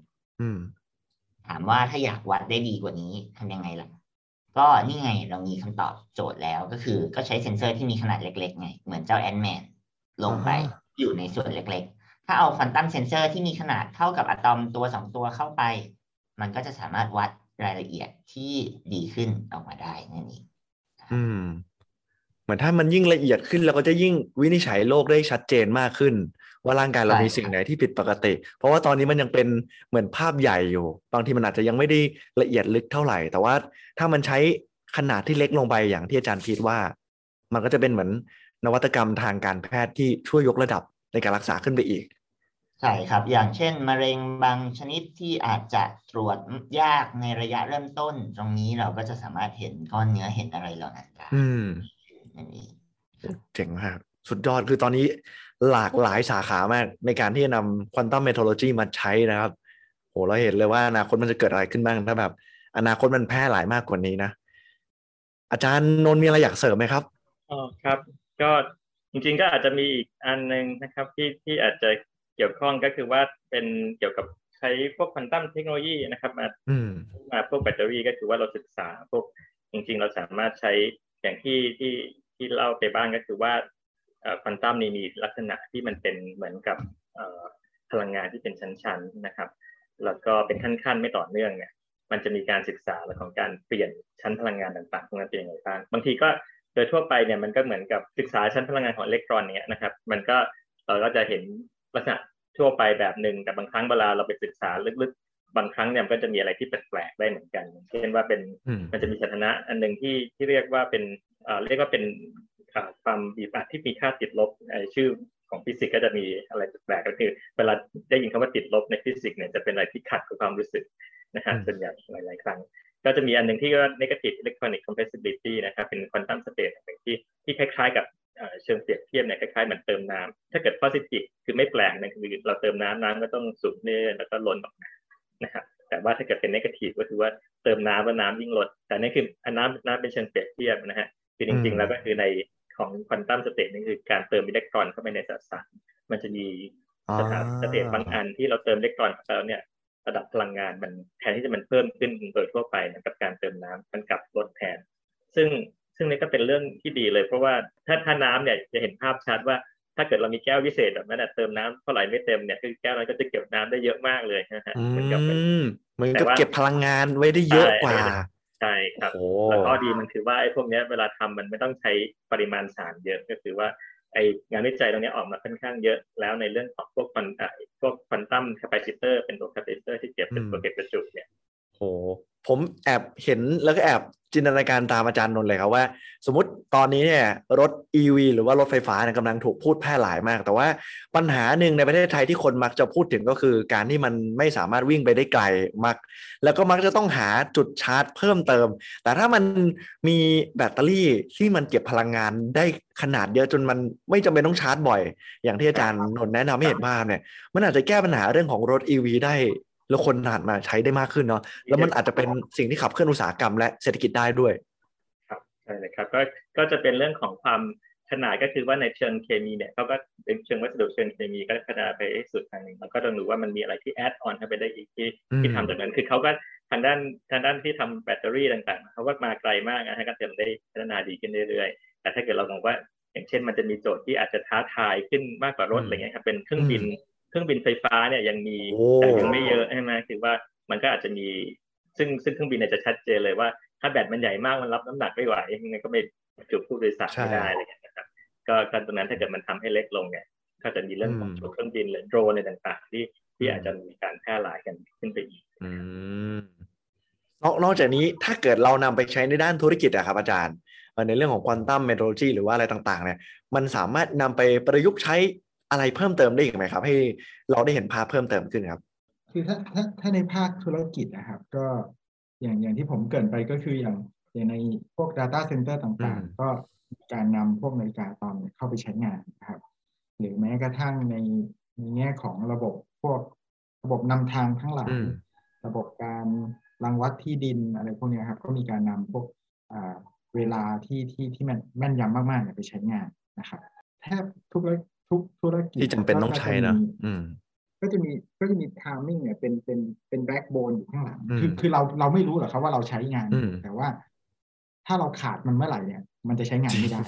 ถามว่าถ้าอยากวัดได้ดีกว่านี้ทำยังไงล่ะ ก็นี่ไงเรามีคำตอบโจทย์แล้วก็คือ ก็ใช้เซ็นเซอร์ที่มีขนาดเล็กๆไงเหมือนเจ้า Ant-Man ลงไปอยู่ในส่วนเล็กๆ ถ้าเอา quantum sensor ที่มีขนาดเท่ากับอะตอมตัวสองตัวเข้าไป มันก็จะสามารถวัดรายละเอียดที่ดีขึ้นออกมาได้นั่นเองอืมเหมือนถ้ามันยิ่งละเอียดขึ้นเราก็จะยิ่งวินิจฉัยโรคได้ชัดเจนมากขึ้น ว่าร่างกายเรามีสิ่งไหนที่ผิดปกติ เพราะว่าตอนนี้มันยังเป็นเหมือนภาพใหญ่อยู่ บางทีมันอาจจะยังไม่ได้ละเอียดลึกเท่าไหร่ แต่ว่าถ้ามันใช้ขนาดที่เล็กลงไปอย่างที่อาจารย์พีดว่า มันก็จะเป็นเหมือนนวัตกรรมทางการแพทย์ที่ช่วยยกระดับในการรักษาขึ้นไปอีก ใช่ครับ อย่างเช่น มะเร็งบางชนิดที่อาจจะตรวจยากในระยะเริ่มต้น ตรงนี้เราก็จะสามารถเห็นก้อนเนื้อเห็นอะไรเหล่านั้นได้นั่นเองเจ๋งมากสุดยอดคือตอนนี้ หลากหลายสาขามากในการที่จะนำ quantum metrology มาใช้นะครับโหเราเห็นเลยว่าอนาคตมันจะเกิดอะไรขึ้นบ้างถ้าแบบ อนาคตมันแพร่หลายมากกว่านี้นะ อาจารย์นนมีอะไรอยากเสริมไหมครับอ๋อครับ ก็จริงๆก็อาจจะมีอีกอันหนึ่งนะครับ ที่ที่อาจจะเกี่ยวข้องก็คือว่าเป็นเกี่ยวกับใช้พวก quantum technology นะครับมามาพวกแบตเตอรี่ก็คือว่าเราศึกษาพวกจริง ๆ เราสามารถใช้อย่างที่ที่ที่เล่าไปบ้างก็คือว่า ควอนตัมนี่มีลักษณะที่มันเป็นเหมือนกับพลังงานที่เป็นชั้นๆนะครับ แล้วก็เป็นขั้นๆไม่ต่อเนื่องเนี่ย มันจะมีการศึกษาและของการเปลี่ยนชั้นพลังงานต่างๆพวกนั้นเป็นยังไงบ้าง บางทีก็โดยทั่วไปเนี่ยมันก็เหมือนกับศึกษาชั้นพลังงานของอิเล็กตรอนเนี่ยนะครับ มันก็เราก็จะเห็นลักษณะทั่วไปแบบหนึ่งแต่บางครั้งเวลาเราไปศึกษาลึกๆ บางครั้งเนี่ยมันก็จะมีอะไรที่แปลกๆได้เหมือนกัน เช่นว่าเป็นมันจะมีสถานะอันหนึ่งที่ที่เรียกว่าเป็นเรียกว่าเป็น ความบีบอัดที่มีค่าติดลบชื่อของฟิสิกส์ก็จะมีอะไรแปลกก็คือเวลาได้ยินคำว่าติดลบในฟิสิกส์เนี่ยจะเป็นอะไรที่ขัดกับความรู้สึกนะฮะส่วนใหญ่หลาย ๆ ครั้ง ก็จะมีอันหนึ่งที่ว่า negative electronic compressibility นะครับเป็น quantum state หนึ่งที่ที่คล้าย ๆ กับเชิงเปรียบเทียบเนี่ยคล้ายๆเหมือนเติมน้ำถ้าเกิด positive คือไม่แปลกนะคือเราเติมน้ำน้ำก็ต้องสูงขึ้นเนอะแล้วก็ล้นออกมานะครับแต่ว่าถ้าเกิดเป็น negative ก็คือว่าเติมน้ำว่าน้ำยิ่งลดแต่นี่คืออันน้ำน้ำเป็นเชิงเปรียบเทียบนะฮะคือจริงๆแล้วก็คือใน ของ quantum state นี่คือการเติมอิเล็กตรอนเข้าไปในสสารมันจะมีสถาน state บางอันที่เราเติมอิเล็กตรอนเข้าไปแล้วเนี่ยระดับพลังงานมันแทนที่จะมันเพิ่มขึ้นโดยทั่วไปนะกับการเติมน้ำมันกลับลดแทน ซึ่งซึ่งนี่ก็เป็นเรื่องที่ดีเลย เพราะว่าถ้าถ้าน้ำเนี่ยจะเห็นภาพชัดว่าถ้าเกิดเรามีแก้ววิเศษแบบนั้นเติมน้ำเท่าไหร่ไม่เต็มเนี่ยคือแก้วนั้นก็จะเก็บน้ำได้เยอะมากเลยนะฮะเหมือนกับมันก็เก็บพลังงานไว้ได้เยอะกว่า ใช่ครับ แล้วก็ดีมันคือว่าไอ้พวกนี้เวลาทำมันไม่ต้องใช้ปริมาณสารเยอะก็คือว่าไอ้งานวิจัยตรงนี้ออกมาค่อนข้างเยอะแล้วในเรื่องของพวกควันพวก quantum capacitor เป็นตัว capacitor ที่เก็บเป็นตัวเก็บประจุเนี่ยโอ้ผมแอบเห็นแล้วก็แอบ จินตนาการตามอาจารย์นนท์เลยครับว่า สมมติตอนนี้เนี่ยรถ EV หรือว่ารถไฟฟ้าเนี่ยกำลังถูกพูดแพร่หลายมาก แต่ว่าปัญหาหนึ่งในประเทศไทยที่คนมักจะพูดถึงก็คือ การที่มันไม่สามารถวิ่งไปได้ไกลมักแล้วก็มักจะต้องหาจุดชาร์จเพิ่มเติม แต่ถ้ามันมีแบตเตอรี่ที่มันเก็บพลังงานได้ขนาดเยอะจนมันไม่จำเป็นต้องชาร์จบ่อย อย่างที่อาจารย์นนท์แนะนำให้เห็นภาพเนี่ยมันอาจจะแก้ปัญหาเรื่องของรถ EV ได้ แล้วคนหันมาใช้ได้มากขึ้นเนาะแล้วมันอาจจะเป็นสิ่งที่ขับเคลื่อนอุตสาหกรรมและเศรษฐกิจได้ด้วย ครับใช่เลยครับก็ก็จะเป็นเรื่องของความขนาดก็คือว่าในเชิงเคมีเนี่ยเขาก็เป็นเชิงวัสดุเชิงเคมีก็พัฒนาไปสุดทางหนึ่งแล้วก็ต้องดูว่ามันมีอะไรที่ add-on เข้าไปได้อีกที่ที่ทำจากนั้นคือเขาก็ทางด้านทางด้านที่ทำแบตเตอรี่ต่างๆเขาก็มาไกลมากนะฮะก็เติมได้พัฒนาดีขึ้นเรื่อยๆ แต่ถ้าเกิดเรามองว่าอย่างเช่นมันจะมีโจทย์ที่อาจจะท้าทายขึ้นมากกว่ารถอะไรเงี้ยครับเป็นเครื่องบิน เครื่องบินไฟฟ้าเนี่ยยังมีแต่ยังไม่เยอะใช่ไหมคือว่ามันก็อาจจะมีซึ่งซึ่งเครื่องบินเนี่ยจะชัดเจนเลยว่าถ้าแบตมันใหญ่มากมันรับน้ำหนักไม่ไหวยังไงก็ไม่จุผู้โดยสารไม่ได้อะไรอย่างเงี้ยนะครับก็การตรงนั้นถ้าเกิดมันทำให้เล็กลงเนี่ยก็จะมีเรื่องของเครื่องบินหรือโดรนอะไรต่าง ๆ ที่ที่อาจจะมีการแพร่หลายกันขึ้นไปอีกนอกนอกจากนี้ถ้าเกิดเรานำไปใช้ในด้านธุรกิจอะครับอาจารย์ในเรื่องของควอนตัมเมโทรโลจีหรือว่าอะไรต่าง ๆ เนี่ย มันสามารถนำไปประยุกต์ใช้ อะไรเพิ่มเติมได้อีกไหมครับ ให้เราได้เห็นภาพเพิ่มเติมขึ้นครับ คือถ้าถ้าถ้าในภาคธุรกิจนะครับ ก็อย่างอย่างที่ผมเกินไปก็คืออย่างอย่างในพวก Data Center ต่างๆ ก็การนำพวกนาฬิกาตอนเข้าไปใช้งานนะครับ หรือแม้กระทั่งในในแง่ของระบบพวกระบบนำทางทั้งหลายระบบการรังวัดที่ดินอะไรพวกนี้ครับ ก็มีการนำพวกเวลาที่ที่ที่มันแม่นยำมากๆไปใช้งานนะครับแทบทุก ทุกธุรกิจที่จำเป็นต้องใช้นะก็จะมีก็จะมี timing เนี่ยเป็นเป็นเป็น backbone อยู่ข้างหลังคือคือเราเราไม่รู้หรอกครับว่าเราใช้งาน แต่ว่า ถ้าเราขาดมันเมื่อไหร่เนี่ย มันจะใช้งานไม่ได้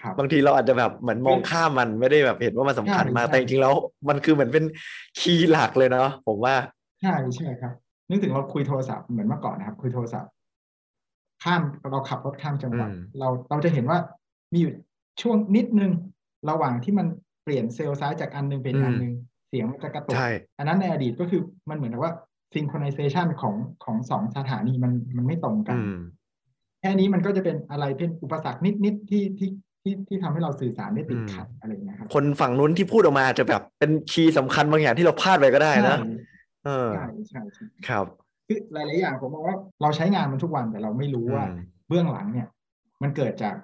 ครับบางทีเราอาจจะแบบเหมือนมองข้ามมันไม่ได้แบบเห็นว่ามันสำคัญมากแต่จริงๆแล้วมันคือเหมือนเป็น key หลักเลยเนาะผมว่าใช่ใช่ครับ นึกถึงเราคุยโทรศัพท์เหมือนเมื่อก่อนนะครับ คุยโทรศัพท์ ข้ามเราขับรถข้ามจังหวัดเราเราจะเห็นว่ามีอยู่ช่วงนิดนึง ระหว่างที่มันเปลี่ยนเซลล์ซ้ายจากอันนึงเป็นอันนึงเสียงมันจะกระตุก อันนั้นในอดีตก็คือมันเหมือนกับว่าซิงโครไนเซชันของของสองสถานีมันมันไม่ตรงกัน แค่นี้มันก็จะเป็นอะไรเป็นอุปสรรคนิดๆที่ที่ที่ที่ทำให้เราสื่อสารได้ติดขัดอะไรอย่างเงี้ยครับ คนฝั่งนู้นที่พูดออกมาจะแบบเป็นคีย์สำคัญบางอย่างที่เราพลาดไปก็ได้นะใช่ใช่ครับคือหลายๆอย่างผมมองว่าเราใช้งานมันทุกวันแต่เราไม่รู้ว่า เบื้องหลังเนี่ย มันเกิดจาก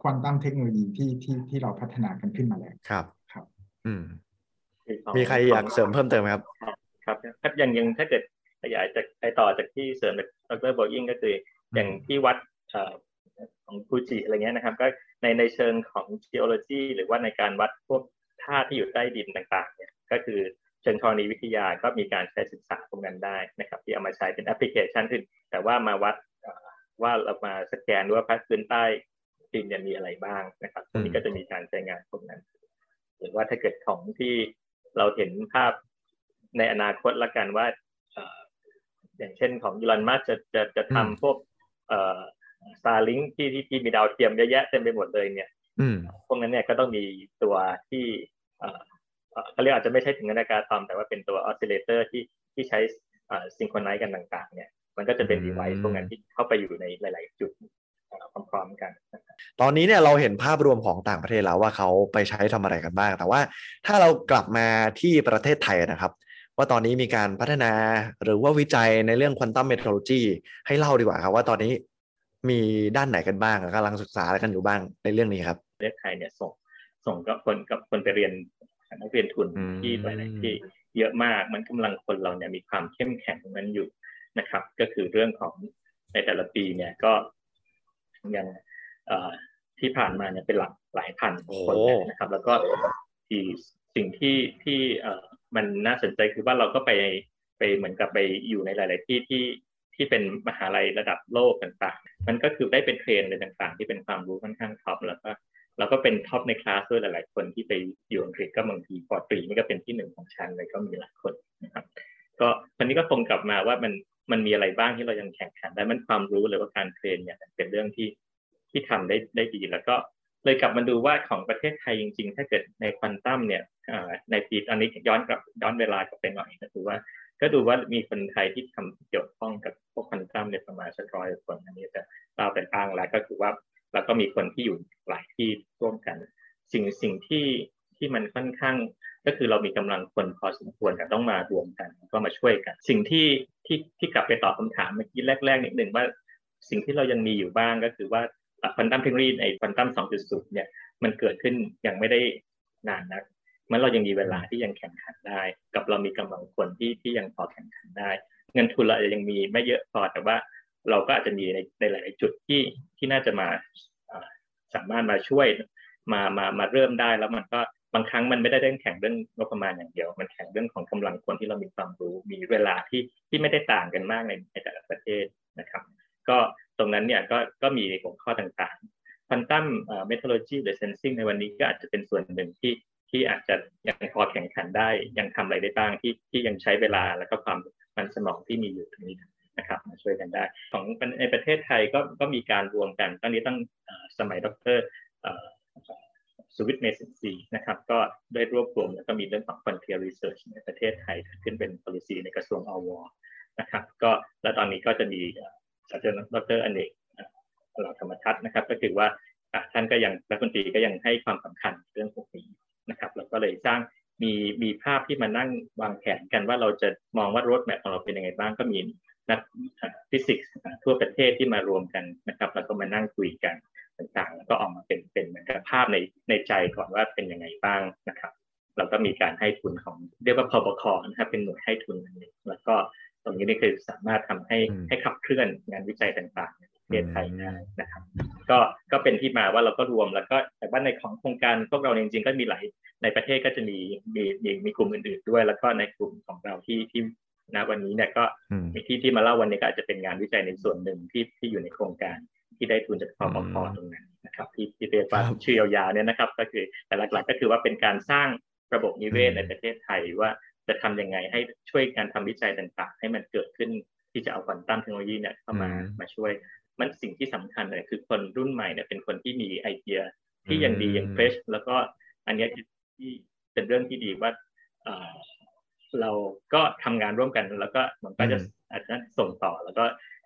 ควอนตัมเทคโนโลยีที่ที่ที่เราพัฒนากันขึ้นมาแล้วครับครับ อืม มีใครอยากเสริมเพิ่มเติมไหมครับ ครับครับอย่างยังถ้าเกิดขยายจากไปต่อจากที่เสริมจากดรบอยิงก็คือ อย่างที่วัดของฟูจิอะไรเงี้ยนะครับ ก็ในในเชิงของ geology หรือว่าในการวัดพวกธาตุที่อยู่ใต้ดินต่างๆ เนี่ย ก็คือเชิงธรณีวิทยาก็มีการใช้ศึกษาตรงนั้นได้นะครับ ที่เอามาใช้เป็นแอปพลิเคชันขึ้น แต่ว่ามาวัดว่าเรามาสแกนว่าพัดพื้นใต้ ดินเนี่ยมีอะไรบ้างนะครับตรงนี้ก็จะมีการใช้งานพวกนั้น หรือว่าถ้าเกิดของที่เราเห็นภาพในอนาคตละกันว่าอย่างเช่นของ Elon Musk จะจะจะทำพวก Starlink ที่ที่ที่มีดาวเทียมเยอะแยะเต็มไปหมดเลยเนี่ยอืมพวกนั้นเนี่ยก็ต้องมีตัวที่เอ่อเอ่อเขาเรียกอาจจะไม่ใช่ถึงนาฬิกาอะตอมแต่ว่าเป็นตัว oscillator ที่ที่ใช้ synchronize กันต่าง ๆ เนี่ย มันก็จะเป็นอืม device พวกนั้นที่เข้าไปอยู่ในหลาย ๆ จุดเอ่อ พร้อมๆกัน ตอนนี้เนี่ยเราเห็นภาพรวมของต่างประเทศแล้วว่าเขาไปใช้ทำอะไรกันบ้าง แต่ว่าถ้าเรากลับมาที่ประเทศไทยนะครับ ว่าตอนนี้มีการพัฒนาหรือว่าวิจัยในเรื่องควอนตัมเมทรโลจีให้เล่าดีกว่าครับ ว่าตอนนี้มีด้านไหนกันบ้างกำลังศึกษาอะไรกันอยู่บ้างในเรื่องนี้ครับประเทศไทยเนี่ยส่งส่งกับคนกับคนไปเรียนนักเรียนทุนอืมที่หลายๆที่เยอะมากมันกำลังคนเราเนี่ยมีความเข้มแข็งตรงนั้นอยู่นะครับ ก็คือเรื่องของในแต่ละปีเนี่ยก็ ยังเอ่อที่ผ่านมาเนี่ยเป็นหลักหลายพันคนโอ้นะครับ แล้วก็ที่สิ่งที่ที่เอ่อมันน่าสนใจคือว่าเราก็ไปไปเหมือนกับไปอยู่ในหลาย ๆ ที่ที่ที่เป็นมหาลัยระดับโลกต่างๆ มันก็คือได้เป็น train อะไรต่างๆ ที่เป็นความรู้ค่อนข้าง top แล้วก็เราก็เป็น top ในคลาสด้วยหลาย ๆ คนที่ไปอยู่อังกฤษก็บางทีป.ตรีนี่ก็เป็นที่หนึ่งของชั้นเลยก็มีหลายคนนะครับ ก็วันนี้ก็คงกลับมาว่ามัน มันมีอะไรบ้างที่เรายังแข่งขันได้มันความรู้หรือว่าการ train เนี่ยเป็นเรื่องที่ที่ทำได้ได้ดีแล้วก็เลยกลับมาดูว่าของประเทศไทยจริง ๆ ถ้าเกิดในควอนตัมเนี่ยในปีอันนี้ย้อนกลับย้อนเวลากลับไปหน่อยก็คือว่า ก็ดูว่ามีคนไทยที่ทำเกี่ยวข้องกับพวกควอนตัมเนี่ยประมาณสักร้อยคนอันนี้จะเล่าแต่อ้างแล้วก็คือว่าแล้วก็มีคนที่อยู่หลายที่ร่วมกัน สิ่งสิ่งที่ ที่มันค่อนข้าง ก็คือเรามีกำลังคนพอสมควรแต่ต้องมารวมกันก็มาช่วยกัน สิ่งที่ที่ที่กลับไปตอบคำถามเมื่อกี้แรกๆนิดหนึ่งว่า สิ่งที่เรายังมีอยู่บ้างก็คือว่าควอนตัมเทคโนโลยีในควอนตัม2.0เนี่ยมันเกิดขึ้นยังไม่ได้นานนักมันเรายังมีเวลาที่ยังแข่งขันได้ กับเรามีกำลังคนที่ที่ยังพอแข่งขันได้ เงินทุนเราอาจจะยังมีไม่เยอะพอแต่ว่าเราก็อาจจะมีในในหลายจุดที่ที่น่าจะมาสามารถมาช่วยมามามาเริ่มได้แล้วมันก็ บางครั้งมันไม่ได้เรื่องแข่งเรื่องงบประมาณอย่างเดียว มันแข่งเรื่องของกำลังคนที่เรามีความรู้ มีเวลาที่ที่ไม่ได้ต่างกันมากในในแต่ละประเทศนะครับ ก็ตรงนั้นเนี่ยก็ก็มีหัวข้อต่างๆควอนตัมเมทโลจีหรือเซนซิงในวันนี้ก็อาจจะเป็นส่วนหนึ่งที่ที่อาจจะยังพอแข่งขันได้ ยังทำอะไรได้บ้างที่ที่ยังใช้เวลาแล้วก็ความมันสมองที่มีอยู่ตรงนี้นะครับมาช่วยกันได้ ของในประเทศไทยก็ก็มีการรวมกันตอนนี้ตั้งสมัยดรเอ่อ สวิทย์เมสินซีนะครับ ก็ได้รวบรวมแล้วก็มีเรื่องของ frontier research ในประเทศไทยขึ้นเป็น policy ในกระทรวงอวนะครับ ก็แล้วตอนนี้ก็จะมีศาสตราจารย์ดรอเนกเอ่อเราธรรมทัศน์นะครับ ก็คือว่าท่านก็ยังรัฐมนตรีก็ยังให้ความสำคัญเรื่องพวกนี้นะครับแล้วก็เลยสร้างมีมีภาพที่มานั่งวางแผนกันว่าเราจะมองว่า road map ของเราเป็นยังไงบ้างก็มีนักฟิสิกส์ทั่วประเทศที่มารวมกันนะครับแล้วก็มานั่งคุยกัน ต่างๆ แล้วก็ออกมาเป็นเป็นเหมือนกับภาพในในใจก่อนว่าเป็นยังไงบ้างนะครับ เราก็มีการให้ทุนของเรียกว่าพบคนะครับเป็นหน่วยให้ทุนอันนี้แล้วก็ตรงนี้นี่คือสามารถทำให้อืมให้ขับเคลื่อนงานวิจัยต่างๆในประเทศไทยได้นะครับ ก็ก็เป็นที่มาว่าเราก็รวมแล้วก็แต่ว่าในของโครงการพวกเราจริงๆก็มีหลายในประเทศก็จะมีมีมีมีกลุ่มอื่นๆด้วย แล้วก็ในกลุ่มของเราที่ที่ณวันนี้เนี่ยก็อืมมีที่ที่มาเล่าวันนี้ก็อาจจะเป็นงานวิจัยในส่วนหนึ่งที่ที่อยู่ในโครงการ ที่ได้ทุนจากพปพอืมตรงนั้นนะครับที่ที่เรียกว่าครับชื่อยาวๆเนี่ยนะครับ ก็คือแต่หลักๆก็คือว่าเป็นการสร้างระบบนิเวศอืมในประเทศไทยว่าจะทำยังไงให้ช่วยการทำวิจัยต่างๆ ให้มันเกิดขึ้นที่จะเอาควอนตัมเทคโนโลยีเนี่ยเข้ามามาช่วย มันสิ่งที่สำคัญเลยคือคนรุ่นใหม่เนี่ยเป็นคนที่มีไอเดียที่ยังดียังเฟรชแล้วก็อันเนี้ยคือที่เป็นเรื่องที่ดีว่าเอ่อเราก็ทำงานร่วมกัน แล้วก็มันก็จะอืมอาจจะส่งต่อแล้วก็เอ่อ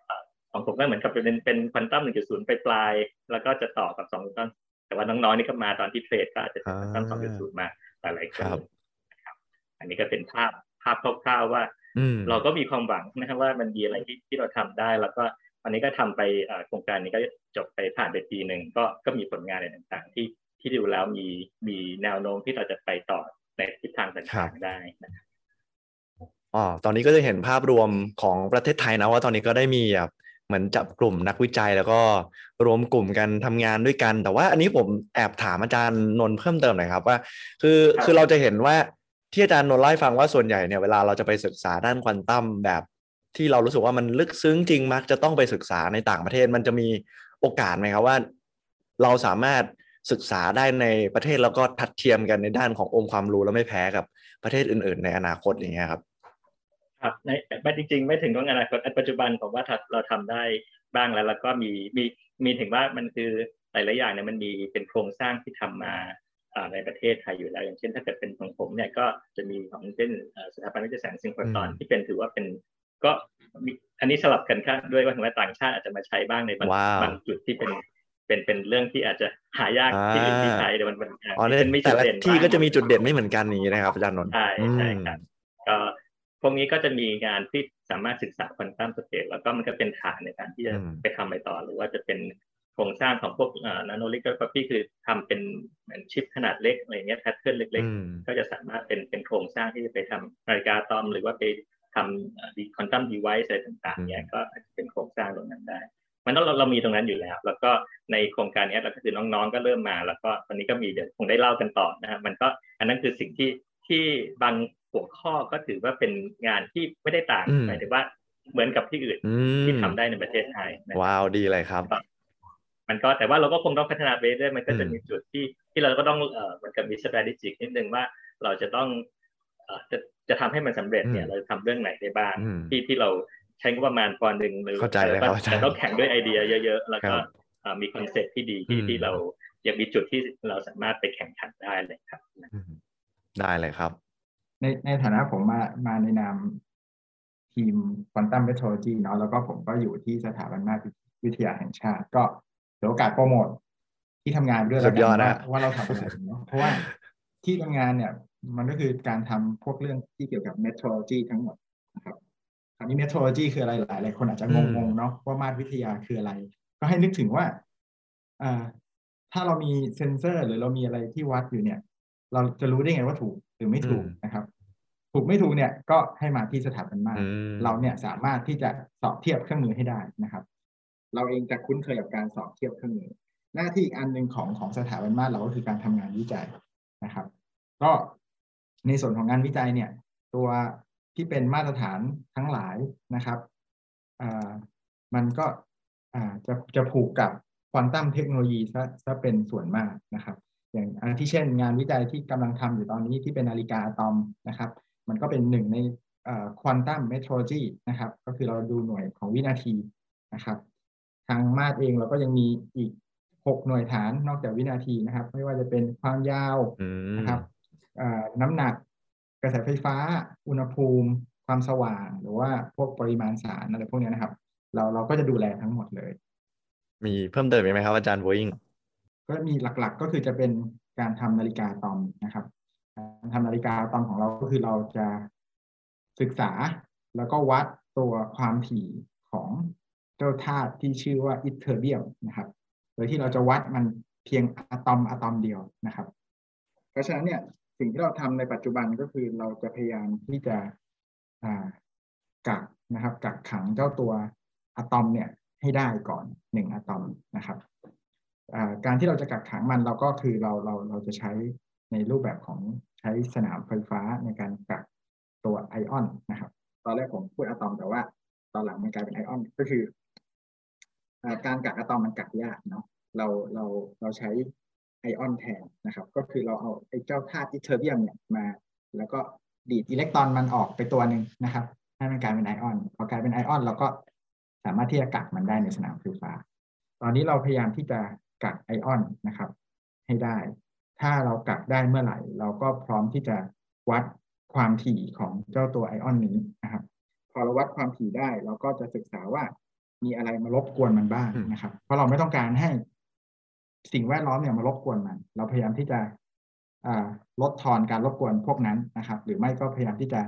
ของผมก็เหมือนกับเป็นเป็นควอนตัม1.0ไปปลายๆแล้วก็จะต่อกับ2ควอนตัมแต่ว่าน้องๆนี่ก็มาตอนที่เทรดก็อาจจะเป็นควอนตัม2.0มาหลายๆคนครับนะครับ อันนี้ก็เป็นภาพภาพคร่าวๆว่าอืมเราก็มีความหวังนะครับว่ามันมีอะไรที่ที่เราทำได้ แล้วก็อันนี้ก็ทำไปเอ่อโครงการนี้ก็จบไปผ่านไปปีหนึ่งก็ก็มีผลงานอะไรต่างๆ ที่ที่ดูแล้วมีมีแนวโน้มที่เราจะไปต่อในทิศทางครัต่างบๆได้นะครับอ๋อตอนนี้ก็จะเห็นภาพรวมของประเทศไทยนะว่าตอนนี้ก็ได้มีแบบ เหมือนจับกลุ่มนักวิจัยแล้วก็รวมกลุ่มกันทำงานด้วยกัน แต่ว่าอันนี้ผมแอบถามอาจารย์นนท์เพิ่มเติมหน่อยครับว่า คือคือเราจะเห็นว่าที่อาจารย์นนท์เล่าให้ฟังว่าส่วนใหญ่เนี่ยเวลาเราจะไปศึกษาด้านควอนตัมแบบที่เรารู้สึกว่ามันลึกซึ้งจริงมักจะต้องไปศึกษาในต่างประเทศมันจะมีโอกาสไหมครับว่า เราสามารถศึกษาได้ในประเทศแล้วก็ทัดเทียมกันในด้านขององค์ความรู้แล้วไม่แพ้กับประเทศอื่น ๆ ในอนาคตอย่างเงี้ยครับ ครับในไม่จริง ๆ ไม่ถึงว่าอนาคตอันปัจจุบันผมว่าถ้าเราทำได้บ้างแล้ว แล้วก็มีมีมีถึงว่ามันคือหลายๆอย่างเนี่ยมันมีเป็นโครงสร้างที่ทำมาในประเทศไทยอยู่แล้ว อย่างเช่น ถ้าเกิดเป็นของผมเนี่ยก็จะมีของเช่นสถาบันวิจัยแสงซิงโครตอนที่เป็นถือว่าเป็นก็อันนี้สลับกันค่ะด้วยว่าถึงว่าต่างชาติอาจจะมาใช้บ้างในบางบางจุดที่เป็นเป็นเป็นเรื่องที่อาจจะหายากที่อื่นที่ใช้แต่มันเป็นอ๋อในแต่ละที่ก็จะมีจุดเด่นไม่เหมือนกันนี้นะครับอาจารย์นนท์ใช่ใช่ครับก็ พวกนี้ก็จะมีงานที่สามารถศึกษา quantum scale แล้วก็มันก็เป็นฐานในการที่จะไปทำไปต่อ หรือว่าจะเป็นโครงสร้างของพวก nanolithography คือทำเป็นเหมือนชิปขนาดเล็กอะไรเงี้ย pattern เล็ก ๆ ก็จะสามารถเป็นเป็นโครงสร้างที่จะไปทำนาฬิกาอะตอม หรือว่าไปทำดี quantum device อะไรต่างๆเนี่ยก็อาจจะเป็นโครงสร้างตรงนั้นได้ มันต้องเราเรามีตรงนั้นอยู่แล้ว แล้วก็ในโครงการนี้เราก็คือน้องๆก็เริ่มมา แล้วก็ตอนนี้ก็มีเดี๋ยวคงได้เล่ากันต่อนะครับมันก็อันนั้นคือสิ่งที่ที่บาง หัวข้อก็ถือว่าเป็นงานที่ไม่ได้ต่างหมายถึงว่าเหมือนกับที่อื่นที่ทำได้ในประเทศไทยว้าวดีเลยครับ มันก็แต่ว่าเราก็คงต้องพัฒนาไปเรื่อยมันก็จะมีจุดที่ที่เราก็ต้องเอ่อมันกับมี strategic นิดนึงว่าเราจะต้องเอ่อจะจะทำให้มันสำเร็จเนี่ยเราจะทำเรื่องไหนได้บ้างที่ที่เราใช้งบประมาณปอนหนึ่งหรือแต่ต้องแข่งด้วยไอเดียเยอะ ๆ แล้วก็มี concept ที่ดีที่ที่เรายังมีจุดที่เราสามารถไปแข่งขันได้เลยครับ ได้เลยครับ ในในฐานะผมมามาในนามทีม quantum metrology เนาะแล้วก็ผมก็อยู่ที่สถาบันมาตรวิทยาแห่งชาติ ก็เดี๋ยวโอกาสโปรโมทที่ทำงานด้วยแล้วกันว่าว่าเราทำอะไรเนาะเพราะว่าที่ทำงานเนี่ย มันก็คือการทำพวกเรื่องที่เกี่ยวกับเมทรโลจีทั้งหมดนะครับคราวนี้เมทรโลจีคืออะไรหลายหลายคนอาจจะงงๆเนาะว่ามาตรวิทยาคืออะไร ก็ให้นึกถึงว่าอ่าถ้าเรามีเซนเซอร์หรือเรามีอะไรที่วัดอยู่เนี่ย เราจะรู้ได้ไงว่าถูกหรือไม่ถูกนะครับ ถูกไม่ถูกเนี่ยก็ให้มาที่สถาบันมาเราเนี่ยสามารถที่จะสอบเทียบเครื่องมือให้ได้นะครับ เราเองจะคุ้นเคยกับการสอบเทียบเครื่องมือ หน้าที่อีกอันหนึ่งของของสถาบันมาเราก็คือการทำงานวิจัยนะครับ ก็ในส่วนของงานวิจัยเนี่ย ตัวที่เป็นมาตรฐานทั้งหลายนะครับมันก็จะจะผูกกับ quantum technology ซะซะเป็นส่วนมากนะครับ อย่างอันที่เช่น งานวิจัยที่กำลังทำอยู่ตอนนี้ที่เป็นนาฬิกาอะตอมนะครับ มันก็เป็นหนึ่งใน quantum metrology นะครับ ก็คือเราดูหน่วยของวินาทีนะครับ ทางมาตรเองเราก็ยังมีอีกหกหน่วยฐานนอกจากวินาทีนะครับ ไม่ว่าจะเป็นความยาวนะครับน้ำหนักกระแสไฟฟ้า อุณหภูมิ ความสว่าง หรือว่าพวกปริมาณสารอะไรพวกนี้นะครับ เราเราก็จะดูแลทั้งหมดเลย มีเพิ่มเติมไหมครับอาจารย์โวอิงก็มีหลักๆก็คือจะเป็นการทำนาฬิกาตอมนะครับ การทำนาฬิกาตอนของเราก็คือเราจะศึกษาแล้วก็วัดตัวความถี่ของเจ้าธาตุที่ชื่อว่าอิเทอร์เบียมนะครับ โดยที่เราจะวัดมันเพียงอะตอมอะตอมเดียวนะครับ เพราะฉะนั้นเนี่ยสิ่งที่เราทำในปัจจุบันก็คือเราจะพยายามที่จะกักนะครับกักขังเจ้าตัวอะตอมเนี่ยให้ได้ก่อนหนึ่งอะตอมนะครับการที่เราจะกักขังมันเราก็คือเราเราเราจะใช้ ในรูปแบบของใช้สนามไฟฟ้าในการกักตัวไอออนนะครับ ตอนแรกผมพูดอะตอมแต่ว่า ตอนหลังมันกลายเป็นไอออนก็คือการกักอะตอมมันกักยากเนาะเราเราเราใช้ไอออนแทนนะครับ ก็คือเราเอาไอเจ้าธาตุอิเทอร์เบียมเนี่ยมา แล้วก็ดีดอิเล็กตรอนมันออกไปตัวหนึ่งนะครับให้มันกลายเป็นไอออนพอกลายเป็นไอออนเราก็สามารถที่จะกักมันได้ในสนามไฟฟ้า ตอนนี้เราพยายามที่จะกักไอออนนะครับ ให้ได้ ถ้าเรากักได้เมื่อไหร่ เราก็พร้อมที่จะวัดความถี่ของเจ้าตัวไอออนนี้นะครับ พอเราวัดความถี่ได้ เราก็จะศึกษาว่ามีอะไรมารบกวนมันบ้างนะครับ เพราะเราไม่ต้องการให้สิ่งแวดล้อมเนี่ยมารบกวนมัน เราพยายามที่จะลดทอนการรบกวนพวกนั้นนะครับ หรือไม่ก็พยายามที่จะ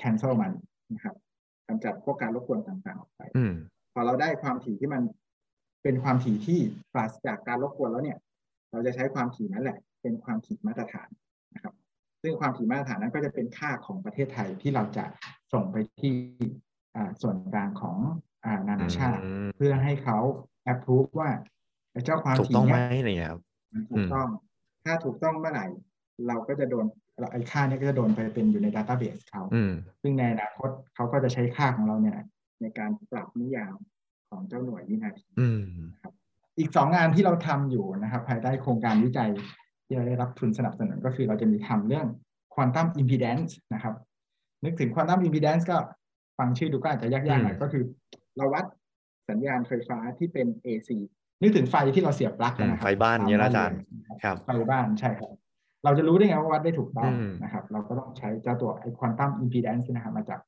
cancel มันนะครับกำจัดพวกการรบกวนต่างๆออกไปพอเราได้ความถี่ที่มันเป็นความถี่ที่ปราศจากการรบกวนแล้วเนี่ย เราจะใช้ความถี่นั้นแหละ เป็นความถี่มาตรฐานนะครับ ซึ่งความถี่มาตรฐานนั้นก็จะเป็นค่าของประเทศไทยที่เราจะส่งไปที่ส่วนกลางของนานาชาติ เพื่อให้เขา approve ว่าเจ้าความถี่นี้เนี่ยถูกต้อง ถ้าถูกต้องเมื่อไหร่ เราก็จะโดนไอ้ค่านี้ก็จะโดนไปเป็นอยู่ใน database เขาซึ่งในอนาคตเขาก็จะใช้ค่าของเราเนี่ยในการปรับนิยามของเจ้าหน่วยวินาทีครับ อีกสองงานที่เราทำอยู่นะครับ ภายใต้โครงการวิจัยที่เราได้รับทุนสนับสนุนก็คือเราจะมีทำเรื่อง quantum impedance นะครับ นึกถึง quantum impedance ก็ฟังชื่อดูก็อาจจะยากๆหน่อยก็คือ เราวัดสัญญาณไฟฟ้าที่เป็น AC นึกถึงไฟที่เราเสียบปลั๊กนะครับไฟบ้านเนี่ยนะอาจารย์ครับไฟบ้านใช่ครับ เราจะรู้ได้ไงว่าวัดได้ถูกต้องอืมนะครับ เราก็ต้องใช้เจ้าตัวไอ quantum impedance นะครับมาจาก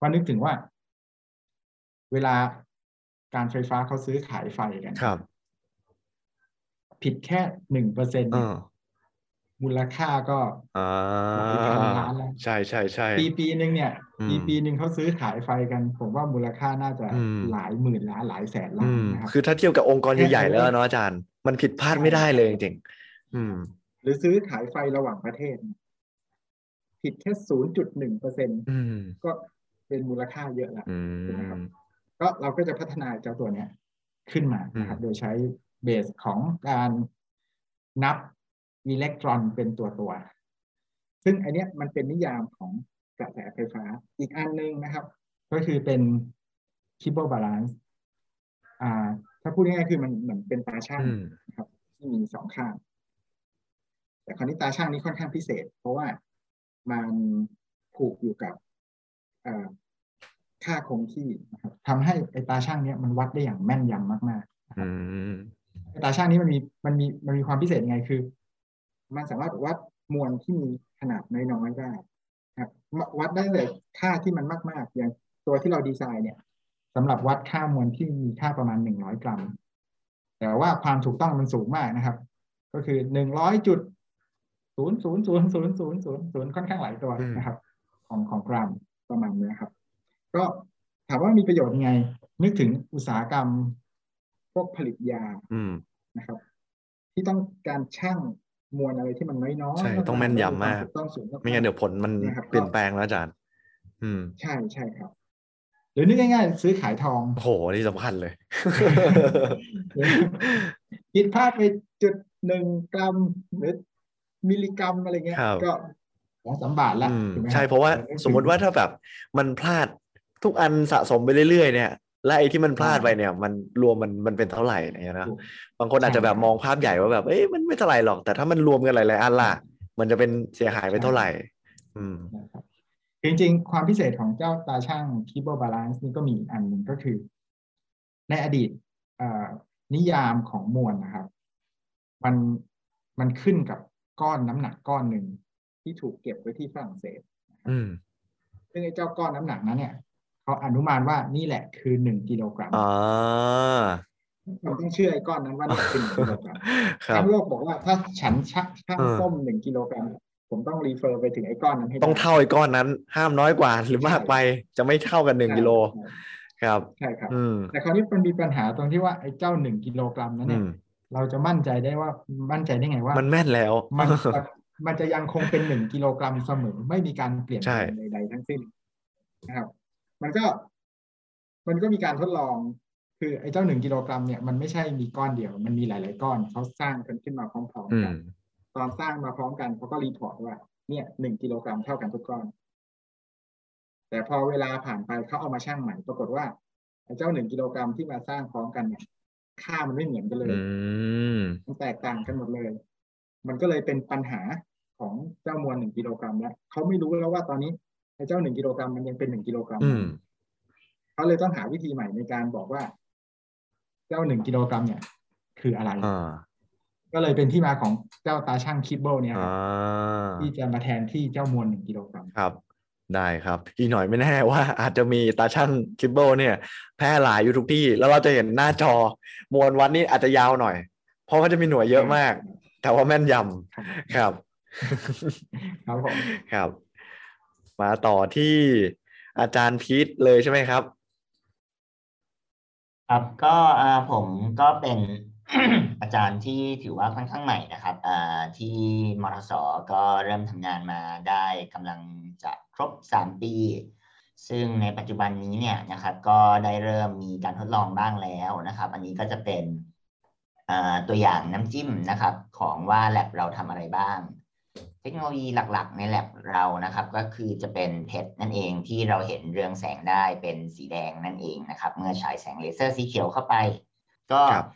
ว่านึกถึงว่า เวลาการไฟฟ้าเขาซื้อขายไฟกันครับ ผิดแค่หนึ่งเปอร์เซ็นต์เออมูลค่าก็อ่าหลายพันล้านแล้วใช่ใช่ใช่ปีปีหนึ่งเนี่ยอืมปีปีหนึ่งเขาซื้อขายไฟกัน ผมว่ามูลค่าน่าจะอืมหลายหมื่นล้านหลายแสนล้าน อืมนะครับคือถ้าเทียบกับองค์กรแค่ใหญ่ๆนั้นแล้วเนาะอาจารย์ มันผิดพลาดไม่ได้เลยจริงๆอืมหรือซื้อขายไฟระหว่างประเทศ ผิดแค่ศูนย์จุดหนึ่งเปอร์เซ็นอืมก็เป็นมูลค่าเยอะแล้วอืถูกไหมครับมก็เราก็จะพัฒนาเจ้าตัวเนี้ยขึ้นมานะครับอืมโดยใช้ เบสของการนับอิเล็กตรอนเป็นตัวตัว ซึ่งอันเนี้ยมันเป็นนิยามของกระแสไฟฟ้าอีกอันหนึงนะครับ ก็คือเป็น Kibble balance อ่า ถ้าพูดง่ายๆคือมันเหมือนเป็นตาช่างอืมนะครับที่มีสองข้าง แต่คราวนี้ตาช่างนี้ค่อนข้างพิเศษ เพราะว่ามันผูกอยู่กับเอ่อค่าคงที่นะครับทำให้ไอ้ตาช่างเนี้ยมันวัดได้อย่างแม่นยำมากๆ ตาช่างนี้มันมีมันมีมันมีความพิเศษยังไงคือ มันสามารถวัดมวลที่มีขนาดน้อยๆได้ครับวัดได้เลยค่าที่มันมากๆอย่างตัวที่เราดีไซน์เนี่ยสำหรับวัดค่ามวลที่มีค่าประมาณหนึ่งร้อยกรัม แต่ว่าความถูกต้องมันสูงมากนะครับ ก็คือหนึ่งร้อยจุดศูนย์ศูนย์ศูนย์ศูนย์ศูนย์ศูนย์ศูนย์ค่อนข้างหลายตัวนะครับ ของของกรัมประมาณนี้ครับ ก็ถามว่ามีประโยชน์ยังไง นึกถึงอุตสาหกรรม พวกผลิตยาอืมนะครับ ที่ต้องการช่างมวลอะไรที่มันน้อยๆใช่ต้องแม่นยำมากถูต้องสูงากๆไม่งั้นเดี๋ยวผลมันนะครับเปลี่ยนแปลงแล้วอาจารย์ อืม ใช่ใช่ครับหรือนึกง่ายๆซื้อขายทองโอ้โหนี่สำคัญเลยคิดพลาดไปจุดหนึ่งกรัมหรือมิลลิกรัมอะไรเงี้ยครับก็สองสามบาทละอืมถูกไหมคบใช่เพราะว่าแต่นึกถึงสมมติว่าถ้าแบบมันพลาดทุกอันสะสมไปเรื่อยๆเนี่ย และไอ้ที่มันพลาดไปเนี่ย มันรวมมันมันเป็นเท่าไหร่เนี่ยนะถูกบางคนอาจจะแบบใช่มองภาพใหญ่ว่าแบบเอ้ยมันไม่เท่าไหร่หรอก แต่ถ้ามันรวมกันหลายๆอันล่ะ มันจะเป็นเสียหายไปเท่าไหร่ อืมนะครับจริงๆ ความพิเศษของเจ้าตาช่าง Keyboard Balance นี่ก็มีอีกอันหนึ่งก็คือ ในอดีตเอ่อนิยามของมวลนะครับ มันมันขึ้นกับก้อนน้ำหนักก้อนหนึ่งที่ถูกเก็บไว้ที่ฝรั่งเศสอืมซึ่งไอ้เจ้าก้อนน้ำหนักนั้นเนี่ย เขาอนุมานว่านี่แหละคือหนึ่งกิโลกรัมอ่าเราต้องเชื่อไอ้ก้อนนั้นว่านี่คือหนึ่งกิโลกรัมครับทั้งโลกบอกว่าถ้าฉันชักช่างเออส้มหนึ่งกิโลกรัมผมต้องรีเฟอร์ไปถึงไอ้ก้อนนั้นให้ได้ต้องเท่าไอ้ก้อนนั้น ห้ามน้อยกว่าหรือมากไปจะไม่เท่ากันหนึ่งกิโลครับใช่ครับอืมแต่คราวนี้มันมีปัญหาตรงที่ว่าไอ้เจ้าหนึ่งกิโลกรัมนั้นอืเนี่ยมเราจะมั่นใจได้ว่ามั่นใจได้ไงว่า มันแม่นแล้วมันจะมันจะยังคงเป็นหนึ่งกิโลกรัมเสมอไม่มีการเปลี่ยนใช่แปลงใดๆทั้งสิ้นนะครับ มันก็ มันก็มีการทดลอง คือไอ้เจ้าหนึ่งกิโลกรัมเนี่ยมันไม่ใช่มีก้อนเดียว มันมีหลาย ๆ ก้อนเขาสร้างกันขึ้นมาพร้อมอืๆกัมนตอนสร้างมาพร้อมกันเขาก็รีพอร์ตว่า เนี่ยหนึ่งกิโลกรัมเท่ากันทุกก้อน แต่พอเวลาผ่านไปเขาเอามาชั่งใหม่ปรากฏว่าไอ้เจ้าหนึ่งกิโลกรัมที่มาสร้างพร้อมกันเนี่ยค่ามันไม่เหมือนกันเลยอืมันแตกต่างกันหมดเลย มันก็เลยเป็นปัญหาของเจ้ามวลหนึ่งกิโลกรัมแล้วเขาไม่รู้แล้วว่าตอนนี้ ไอ้เจ้าหนึ่งกิโลกรัมมันยังเป็นหนึ่งกิโลกรัมอืมเขาเลยต้องหาวิธีใหม่ในการบอกว่า เจ้าหนึ่งกิโลกรัมเนี่ย คืออะไรอ่าก็เลยเป็นที่มาของเจ้าตาชั่ง Kibble เนี่ยครับ อ่าที่จะมาแทนที่เจ้ามวลหนึ่งกิโลกรัมครับ ได้ครับ อีกหน่อยไม่แน่ว่า อาจจะมีตาชั่ง Kibble เนี่ย แพร่หลายอยู่ทุกที่ แล้วเราจะเห็นหน้าจอมวลวัดนี่อาจจะยาวหน่อย เพราะว่าจะมีหน่วยเยอะมาก แต่ว่าแม่นยำครับ ครับผมครับ มาต่อที่อาจารย์พีทเลยใช่ไหมครับ ครับก็ผมก็เป็นอาจารย์ที่ถือว่าค่อนข้างใหม่นะครับที่มทสก็เริ่มทำงานมาได้กำลังจะครบ 3 ปี ซึ่งในปัจจุบันนี้เนี่ยนะครับ ก็ได้เริ่มมีการทดลองบ้างแล้วนะครับ อันนี้ก็จะเป็นตัวอย่างน้ำจิ้มนะครับ ของว่าแ a บเราทำอะไรบ้าง เทคโนโลยีหลัก ๆ ใน lab เรานะครับ ก็คือจะเป็นเพชรนั่นเองที่เราเห็นเรืองแสงได้เป็นสีแดงนั่นเองนะครับ เมื่อฉายแสงเลเซอร์สีเขียวเข้าไป ก็ครับ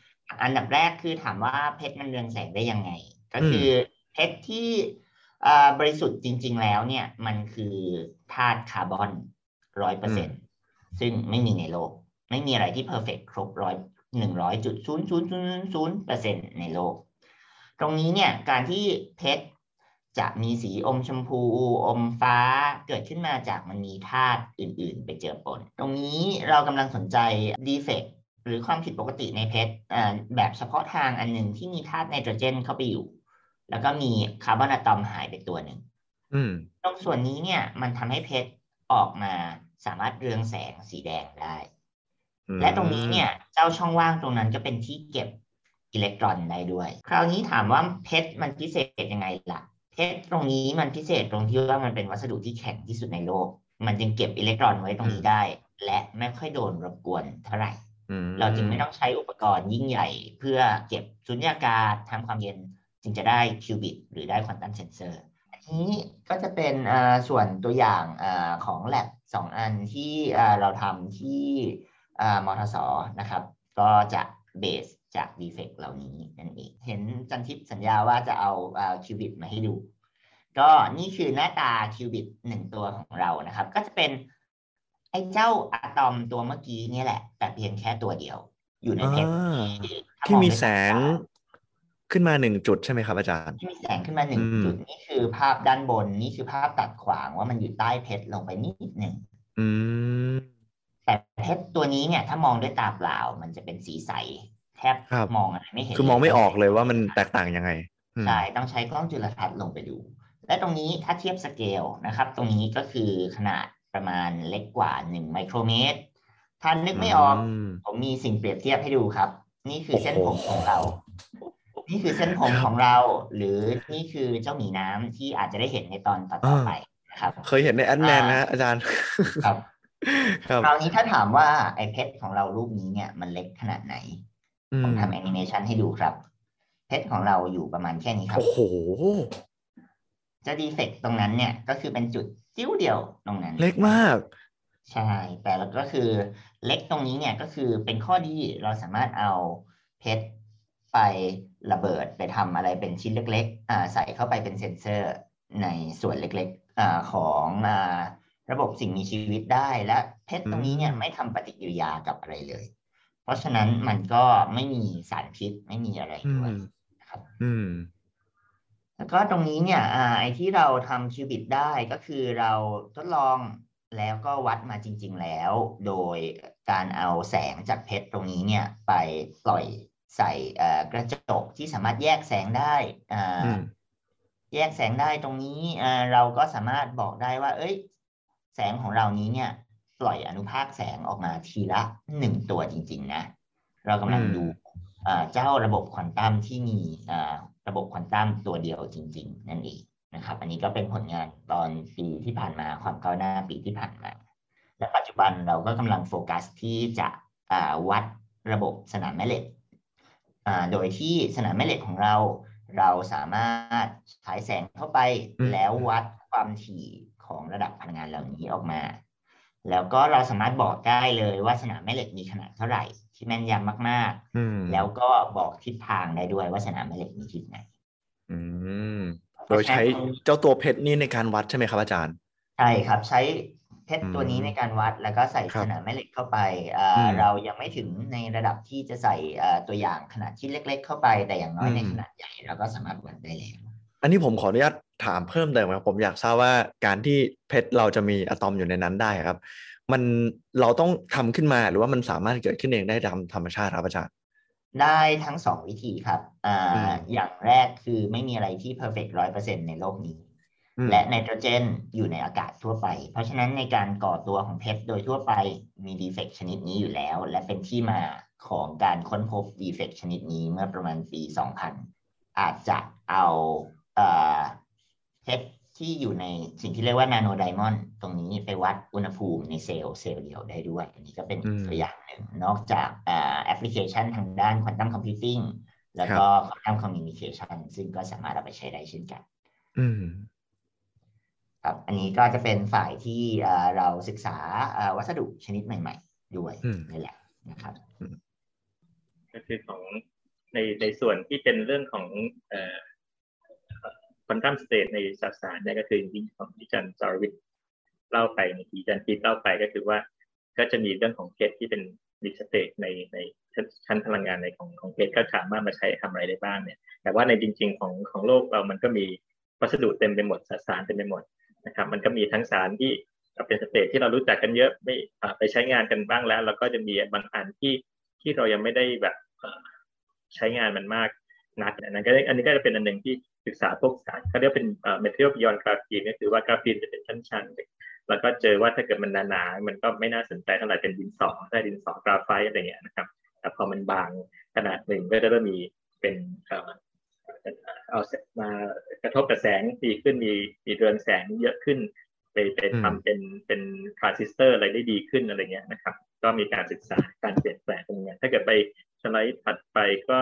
อันดับแรกคือถามว่าเพชรมันเรืองแสงได้ยังไง ก็คือเพชรที่อ่าบริสุทธิ์จริง ๆ แล้วเนี่ยมันคือธาตุคาร์บอนร้อยเปอร์เซ็นต์ซึ่งไม่มีในโลก ไม่มีอะไรที่ perfect ครบร้อยหนึ่งร้อยจุดศูนย์ศูนย์ศูนย์ศูนย์เปอร์เซ็นต์ในโลก ตรงนี้เนี่ยการที่เพชร จะมีสีอมชมพูอมฟ้าเกิดขึ้นมาจากมันมีธาตุอื่น ๆ ไปเจอปน ตรงนี้เรากำลังสนใจ defectหรือความผิดปกติในเพชรแบบเฉพาะทางอันหนึ่งที่มีธาตุไนโตรเจนเข้าไปอยู่ แล้วก็มีคาร์บอนอะตอมหายไปตัวหนึ่งตรงส่วนนี้เนี่ยมันทำให้เพชรออกมาสามารถเรืองแสงสีแดงได้ และตรงนี้เนี่ยเจ้าช่องว่างตรงนั้นก็เป็นที่เก็บอิเล็กตรอนได้ด้วย คราวนี้ถามว่าเพชรมันพิเศษยังไงล่ะ เพชรตรงนี้มันพิเศษตรงที่ว่ามันเป็นวัสดุที่แข็งที่สุดในโลก มันจึงเก็บอิเล็กตรอนไว้ตรงนี้ได้ และไม่ค่อยโดนรบกวนเท่าไหร่เราจึงไม่ต้องใช้อุปกรณ์ยิ่งใหญ่ เพื่อเก็บสุญญากาศทำความเย็นจึงจะได้ qubit หรือได้ quantum sensor อันนี้ก็จะเป็นส่วนตัวอย่างของแลบสองอันที่เราทำที่มทสนะครับ ก็จะ base จาก defect เหล่านี้นั่นเอง เห็นจันทิพย์สัญญาว่าจะเอาคิวบิตมาให้ดู ก็นี่คือหน้าตาคิวบิตหนึ่งตัวของเรานะครับ ก็จะเป็นไอ้เจ้าอะตอมตัวเมื่อกี้นี่แหละ แต่เพียงแค่ตัวเดียว อยู่ในเพชรที่มีแสงขึ้นมาหนึ่งจุดใช่ไหมครับอาจารย์ที่มีแสงขึ้นมาหนึ่งจุด นี่คือภาพด้านบน นี่คือภาพตัดขวางว่ามันอยู่ใต้เพชรลงไปนิดหนึ่งแต่เพชรตัวนี้เนี่ย ถ้ามองด้วยตาเปล่า มันจะเป็นสีใส แทบมองอะไรไม่เห็นคือมองไม่ออกเลยว่ามันแตกต่างยังไงใช่ต้องใช้กล้องจุลทรรศน์ลงไปดู และตรงนี้ถ้าเทียบสเกลนะครับ ตรงนี้ก็คือขนาดประมาณเล็กกว่าหนึ่งไมโครเมตรถ้านึกไม่ออก ผมมีสิ่งเปรียบเทียบให้ดูครับ นี่คือเส้นผมของเรา นี่คือเส้นผมของเรา หรือนี่คือเจ้าหมีน้ำที่อาจจะได้เห็นในตอนต่อไปนะครับ เคยเห็นใน Ant-Man นะอาจารย์ครับ คราวนี้ถ้าถามว่าไอ้เพชรของเรารูปนี้เนี่ยมันเล็กขนาดไหน ผมทำแอนิเมชันให้ดูครับ เพชรของเราอยู่ประมาณแค่นี้ครับ โอ้โห จะ defect ตรงนั้นเนี่ย ก็คือเป็นจุดจิ๋วเดียวตรงนั้น เล็กมาก ใช่ แต่แล้วก็คือเล็กตรงนี้เนี่ยก็คือเป็นข้อดีเราสามารถเอาเพชรไประเบิดไปทำอะไรเป็นชิ้นเล็กๆอ่าใส่เข้าไปเป็นเซนเซอร์ในส่วนเล็กๆอ่าของอ่าระบบสิ่งมีชีวิตได้และเพชรตรงนี้เนี่ยไม่ทำปฏิกิริยากับอะไรเลย เพราะฉะนั้นมันก็ไม่มีสารพิษไม่มีอะไรด้วยนะครับ อืม แล้วก็ตรงนี้เนี่ยไอ้ที่เราทำคิวบิตได้ก็คือเราทดลองแล้วก็วัดมาจริง ๆแล้ว โดยการเอาแสงจากเพชรตรงนี้เนี่ย ไปปล่อยใส่กระจกที่สามารถแยกแสงได้แยกแสงได้ตรงนี้เราก็สามารถบอกได้ว่า เอ้ย แสงของเรานี้เนี่ย ปล่อยอนุภาคแสงออกมาทีละหนึ่งตัวจริง ๆ นะ เรากำลังดูเจ้าระบบควอนตัมที่มีระบบควอนตัมตัวเดียวจริง ๆ นั่นเองนะครับ อันนี้ก็เป็นผลงานตอนปีที่ผ่านมาความก้าวหน้าปีที่ผ่านมา และปัจจุบันเราก็กำลังโฟกัสที่จะวัดระบบสนามแม่เหล็กโดยที่สนามแม่เหล็กของเรา เราสามารถฉายแสงเข้าไปแล้ววัดความถี่ของระดับพลังงานเหล่านี้ออกมา แล้วก็เราสามารถบอกได้เลยว่าสนามแม่เหล็กมีขนาดเท่าไหร่ ที่แม่นยำมากๆ แล้วก็บอกทิศทางได้ด้วยว่าสนามแม่เหล็กมีทิศไหนโดยใช้เจ้าตัวเพชรนี่ในการวัดใช่ไหมครับอาจารย์ ใช่ครับใช้เพชรตัวนี้ในการวัดแล้วก็ใส่สนามแม่เหล็กเข้าไป เรายังไม่ถึงในระดับที่จะใส่ตัวอย่างขนาดชิ้นเล็ก ๆ เข้าไป แต่อย่างน้อยในขนาดใหญ่เราก็สามารถวัดได้แล้ว อันนี้ผมขออนุญาต ถามเพิ่มเติมครับผมอยากทราบว่าการที่เพชรเราจะมีอะตอมอยู่ในนั้นได้ครับ มันเราต้องทำขึ้นมาหรือว่ามันสามารถเกิดขึ้นเองได้ตามธรรมชาติครับอาจารย์ได้ทั้งสองวิธีครับอ่าอย่างแรกคือไม่มีอะไรที่เพอร์เฟกร้อยเปอร์เซ็นในโลกนี้ และไนโตรเจนอยู่ในอากาศทั่วไป เพราะฉะนั้นในการก่อตัวของเพชรโดยทั่วไปมี defect ชนิดนี้อยู่แล้ว และเป็นที่มาของการค้นพบ defect ชนิดนี้เมื่อประมาณปี 2000 อาจจะเอาเพชรที่อยู่ในสิ่งที่เรียกว่า nanodiamond ตรงนี้ไปวัดอุณหภูมิในเซลล์เซลล์เดียวได้ด้วย อันนี้ก็เป็นตัวอย่างหนึ่ง นอกจากแอปพลิเคชันทางด้าน quantum computingแล้วก็ quantum communication ซึ่งก็สามารถเอาไปใช้ได้เช่นกันครับอันนี้ก็จะเป็นฝ่ายที่เราศึกษาวัสดุชนิดใหม่ๆ ด้วยนี่แหละนะครับก็คือของในในส่วนที่เป็นเรื่องของ quantum state ในสสารเนี่ยก็คือที่ของที่จารย์จารย์วิทเล่าไปในที่จารย์ทีเล่าไปก็คือว่า ก็จะมีเรื่องของเพชรที่เป็นมี state ในในชั้นพลังงานในของของเพชรก็สามารถมาใช้ทำอะไรได้บ้างเนี่ย แต่ว่าในจริง ๆ ของของโลกเรามันก็มีวัสดุเต็มไปหมดสารเต็มไปหมดนะครับ มันก็มีทั้งสารที่เป็น state ที่เรารู้จักกันเยอะเอาไปใช้งานกันบ้างแล้ว แล้วก็จะมีบางอันที่ที่เรายังไม่ได้แบบใช้งานมันมากนักอันนั้นก็อันนี้ก็จะเป็นอันหนึ่งที่ ศึกษาพวกสารเขาเรียกเป็นเอ่อ material beyond graphene ก็คือว่ากราฟีนจะเป็นชั้นๆแล้วก็เจอว่าถ้าเกิดมันหนาๆมันก็ไม่น่าสนใจเท่าไหร่เป็นดินสอได้ดินสอกราไฟต์อะไรเงี้ยนะครับแต่พอมันบางขนาดหนึ่งก็จะเริ่มมีเป็นเอ่อเอามากระทบกับแสงดีขึ้นมีมีเรืองแสงเยอะขึ้น ไปไปทำเป็นเป็นทรานซิสเตอร์อะไรได้ดีขึ้นอะไรเงี้ยนะครับ ก็มีการศึกษาการเปลี่ยนแปลงตรงนี้ถ้าเกิดไปสไลด์ถัดไปก็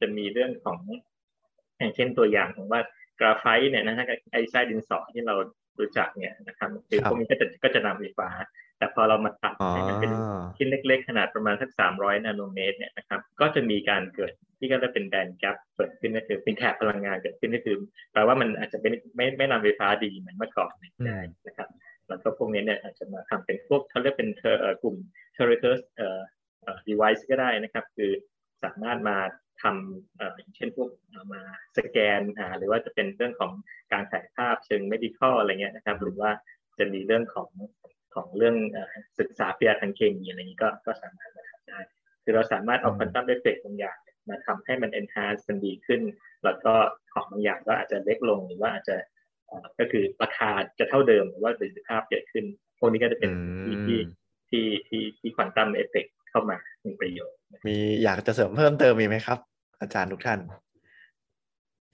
จะมีเรื่องของ อย่างเช่นตัวอย่างของว่ากราไฟต์เนี่ยนะฮะไอ้ไส้ดินสอที่เรารู้จักเนี่ยนะครับคือพวกนี้ก็จะก็จะนำไฟฟ้า แต่พอเรามาตัดให้มันเป็นชิ้นเล็ก ๆ ขนาดประมาณสักสามร้อยนาโนเมตรเนี่ยนะครับก็จะมีการเกิดที่ก็จะเป็นแบนด์แกปเกิดขึ้นก็คือเป็นแถบพลังงานเกิดขึ้นก็คือแปลว่ามันอาจจะเป็นไม่ไม่นำไฟฟ้าดีเหมือนเมื่อก่อนได้นะครับแล้วก็พวกนี้เนี่ยอาจจะมาทำเป็นพวกเขาเรียกเป็นกลุ่ม t e r r a t u s เอ่อ device ก็ได้นะครับ คือ สามารถมาทำอย่างเช่นพวกมาสแกนหรือว่าจะเป็นเรื่องของการถ่ายภาพเชิง medical อะไรเงี้ยนะครับ หรือว่าจะมีเรื่องของของเรื่อง ศึกษาพยาทางเคมีอะไรนี้ก็ก็สามารถมาทำได้ คือเราสามารถเอาควอนตัมเอฟเฟกต์บางอย่างมาทำให้มัน enhance มันดีขึ้น แล้วก็ของบางอย่างก็อาจจะเล็กลงหรือว่าอาจจะก็คือราคาจะเท่าเดิมหรือว่าประสิทธิภาพเกิดขึ้น พวกนี้ก็จะเป็นที่ที่ที่ที่ที่ควอนตัมเอฟเฟกต์ เข้ามามีประโยชน์ มีอยากจะเสริมเพิ่มเติมมีไหมครับ อาจารย์ทุกท่าน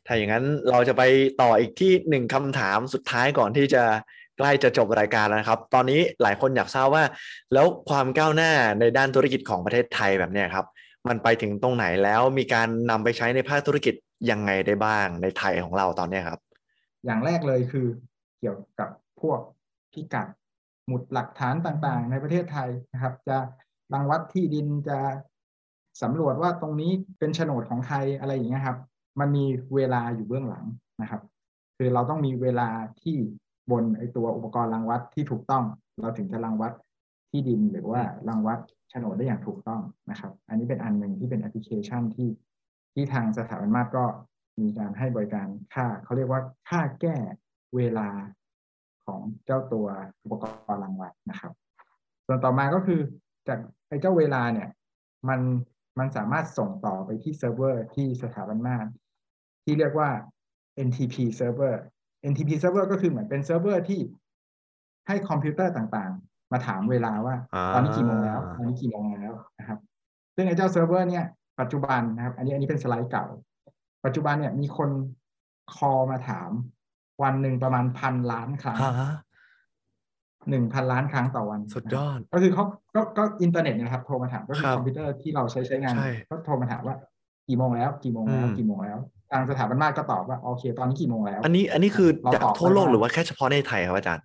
ถ้าอย่างนั้นเราจะไปต่ออีกที่หนึ่งคำถามสุดท้ายก่อนที่จะใกล้จะจบรายการแล้วนะครับ ตอนนี้หลายคนอยากทราบว่า แล้วความก้าวหน้าในด้านธุรกิจของประเทศไทยแบบนี้ครับ มันไปถึงตรงไหนแล้วมีการนำไปใช้ในภาคธุรกิจยังไงได้บ้างในไทยของเราตอนนี้ครับ อย่างแรกเลยคือเกี่ยวกับพวกพิกัดหมุดหลักฐานต่างๆ ในประเทศไทยนะครับ จะ รังวัดที่ดินจะสำรวจว่าตรงนี้เป็นโฉนดของใครอะไรอย่างเงี้ยครับ มันมีเวลาอยู่เบื้องหลังนะครับ คือเราต้องมีเวลาที่บนไอตัวอุปกรณ์รังวัดที่ถูกต้อง เราถึงจะรังวัดที่ดินหรือว่ารังวัดโฉนดได้อย่างถูกต้องนะครับ อันนี้เป็นอันหนึ่งที่เป็นแอปพลิเคชันที่ที่ทางสถาบันมาตรก็มีการให้บริการค่าเขาเรียกว่าค่าแก้เวลาของเจ้าตัวอุปกรณ์รังวัดนะครับ ส่วนต่อมาก็คือ จากไอ้เจ้าเวลาเนี่ย มันมันสามารถส่งต่อไปที่เซิร์ฟเวอร์ที่สถาบันมาตรที่เรียกว่า NTP server NTP server ก็คือเหมือนเป็นเซิร์ฟเวอร์ที่ให้คอมพิวเตอร์ต่างๆ มาถามเวลาว่า ตอนนี้กี่โมงแล้วตอนนี้กี่โมงแล้วนะครับ ซึ่งไอ้เจ้าเซิร์ฟเวอร์เนี่ยปัจจุบันนะครับ อันนี้อันนี้เป็นสไลด์เก่า ปัจจุบันเนี่ยมีคนขอมาถามวันหนึ่งประมาณพันล้านครั้ง หนึ่งพันล้านครั้งต่อวันสุดยอด ก็คือเขาก็ก็อินเทอร์เน็ตนะครับโทรมาถามก็คือคอมพิวเตอร์ที่เราใช้ใช้งานก็โทรมาถามว่ากี่โมงแล้ว กี่โมงแล้วกี่โมงแล้วทางสถาบันมาตรก็ตอบว่าโอเค ตอนนี้กี่โมงแล้ว อันนี้อันนี้คือจากทั่วโลกหรือว่าแค่เฉพาะในไทยครับอาจารย์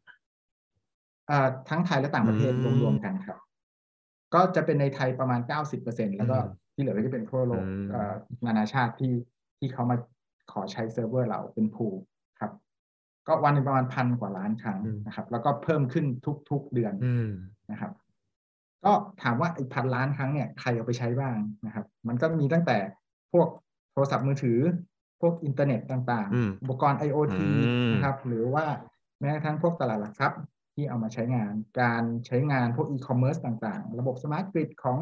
อ่าทั้งไทยและต่างประเทศรวมๆกันครับ ก็จะเป็นในไทยประมาณเก้าสิบเปอร์เซ็นต์แล้วก็ที่เหลือก็จะเป็นทั่วโลกนานาชาติที่ที่เขามาขอใช้เซิร์ฟเวอร์เราเป็นผูครับ ก็วันหนึ่งประมาณพันกว่าล้านครั้งนะครับ แล้วก็เพิ่มขึ้นทุกๆเดือนนะครับ ก็ถามว่าไอ้พันล้านครั้งเนี่ยใครเอาไปใช้บ้างนะครับ มันก็มีตั้งแต่พวกโทรศัพท์มือถือ พวกอินเทอร์เน็ตต่างๆ อุปกรณ์ IoT นะครับ หรือว่าแม้กระทั่งพวกตลาดหลักทรัพย์ที่เอามาใช้งาน การใช้งานพวกอีคอมเมิร์ซต่างๆ ระบบ smart grid ของ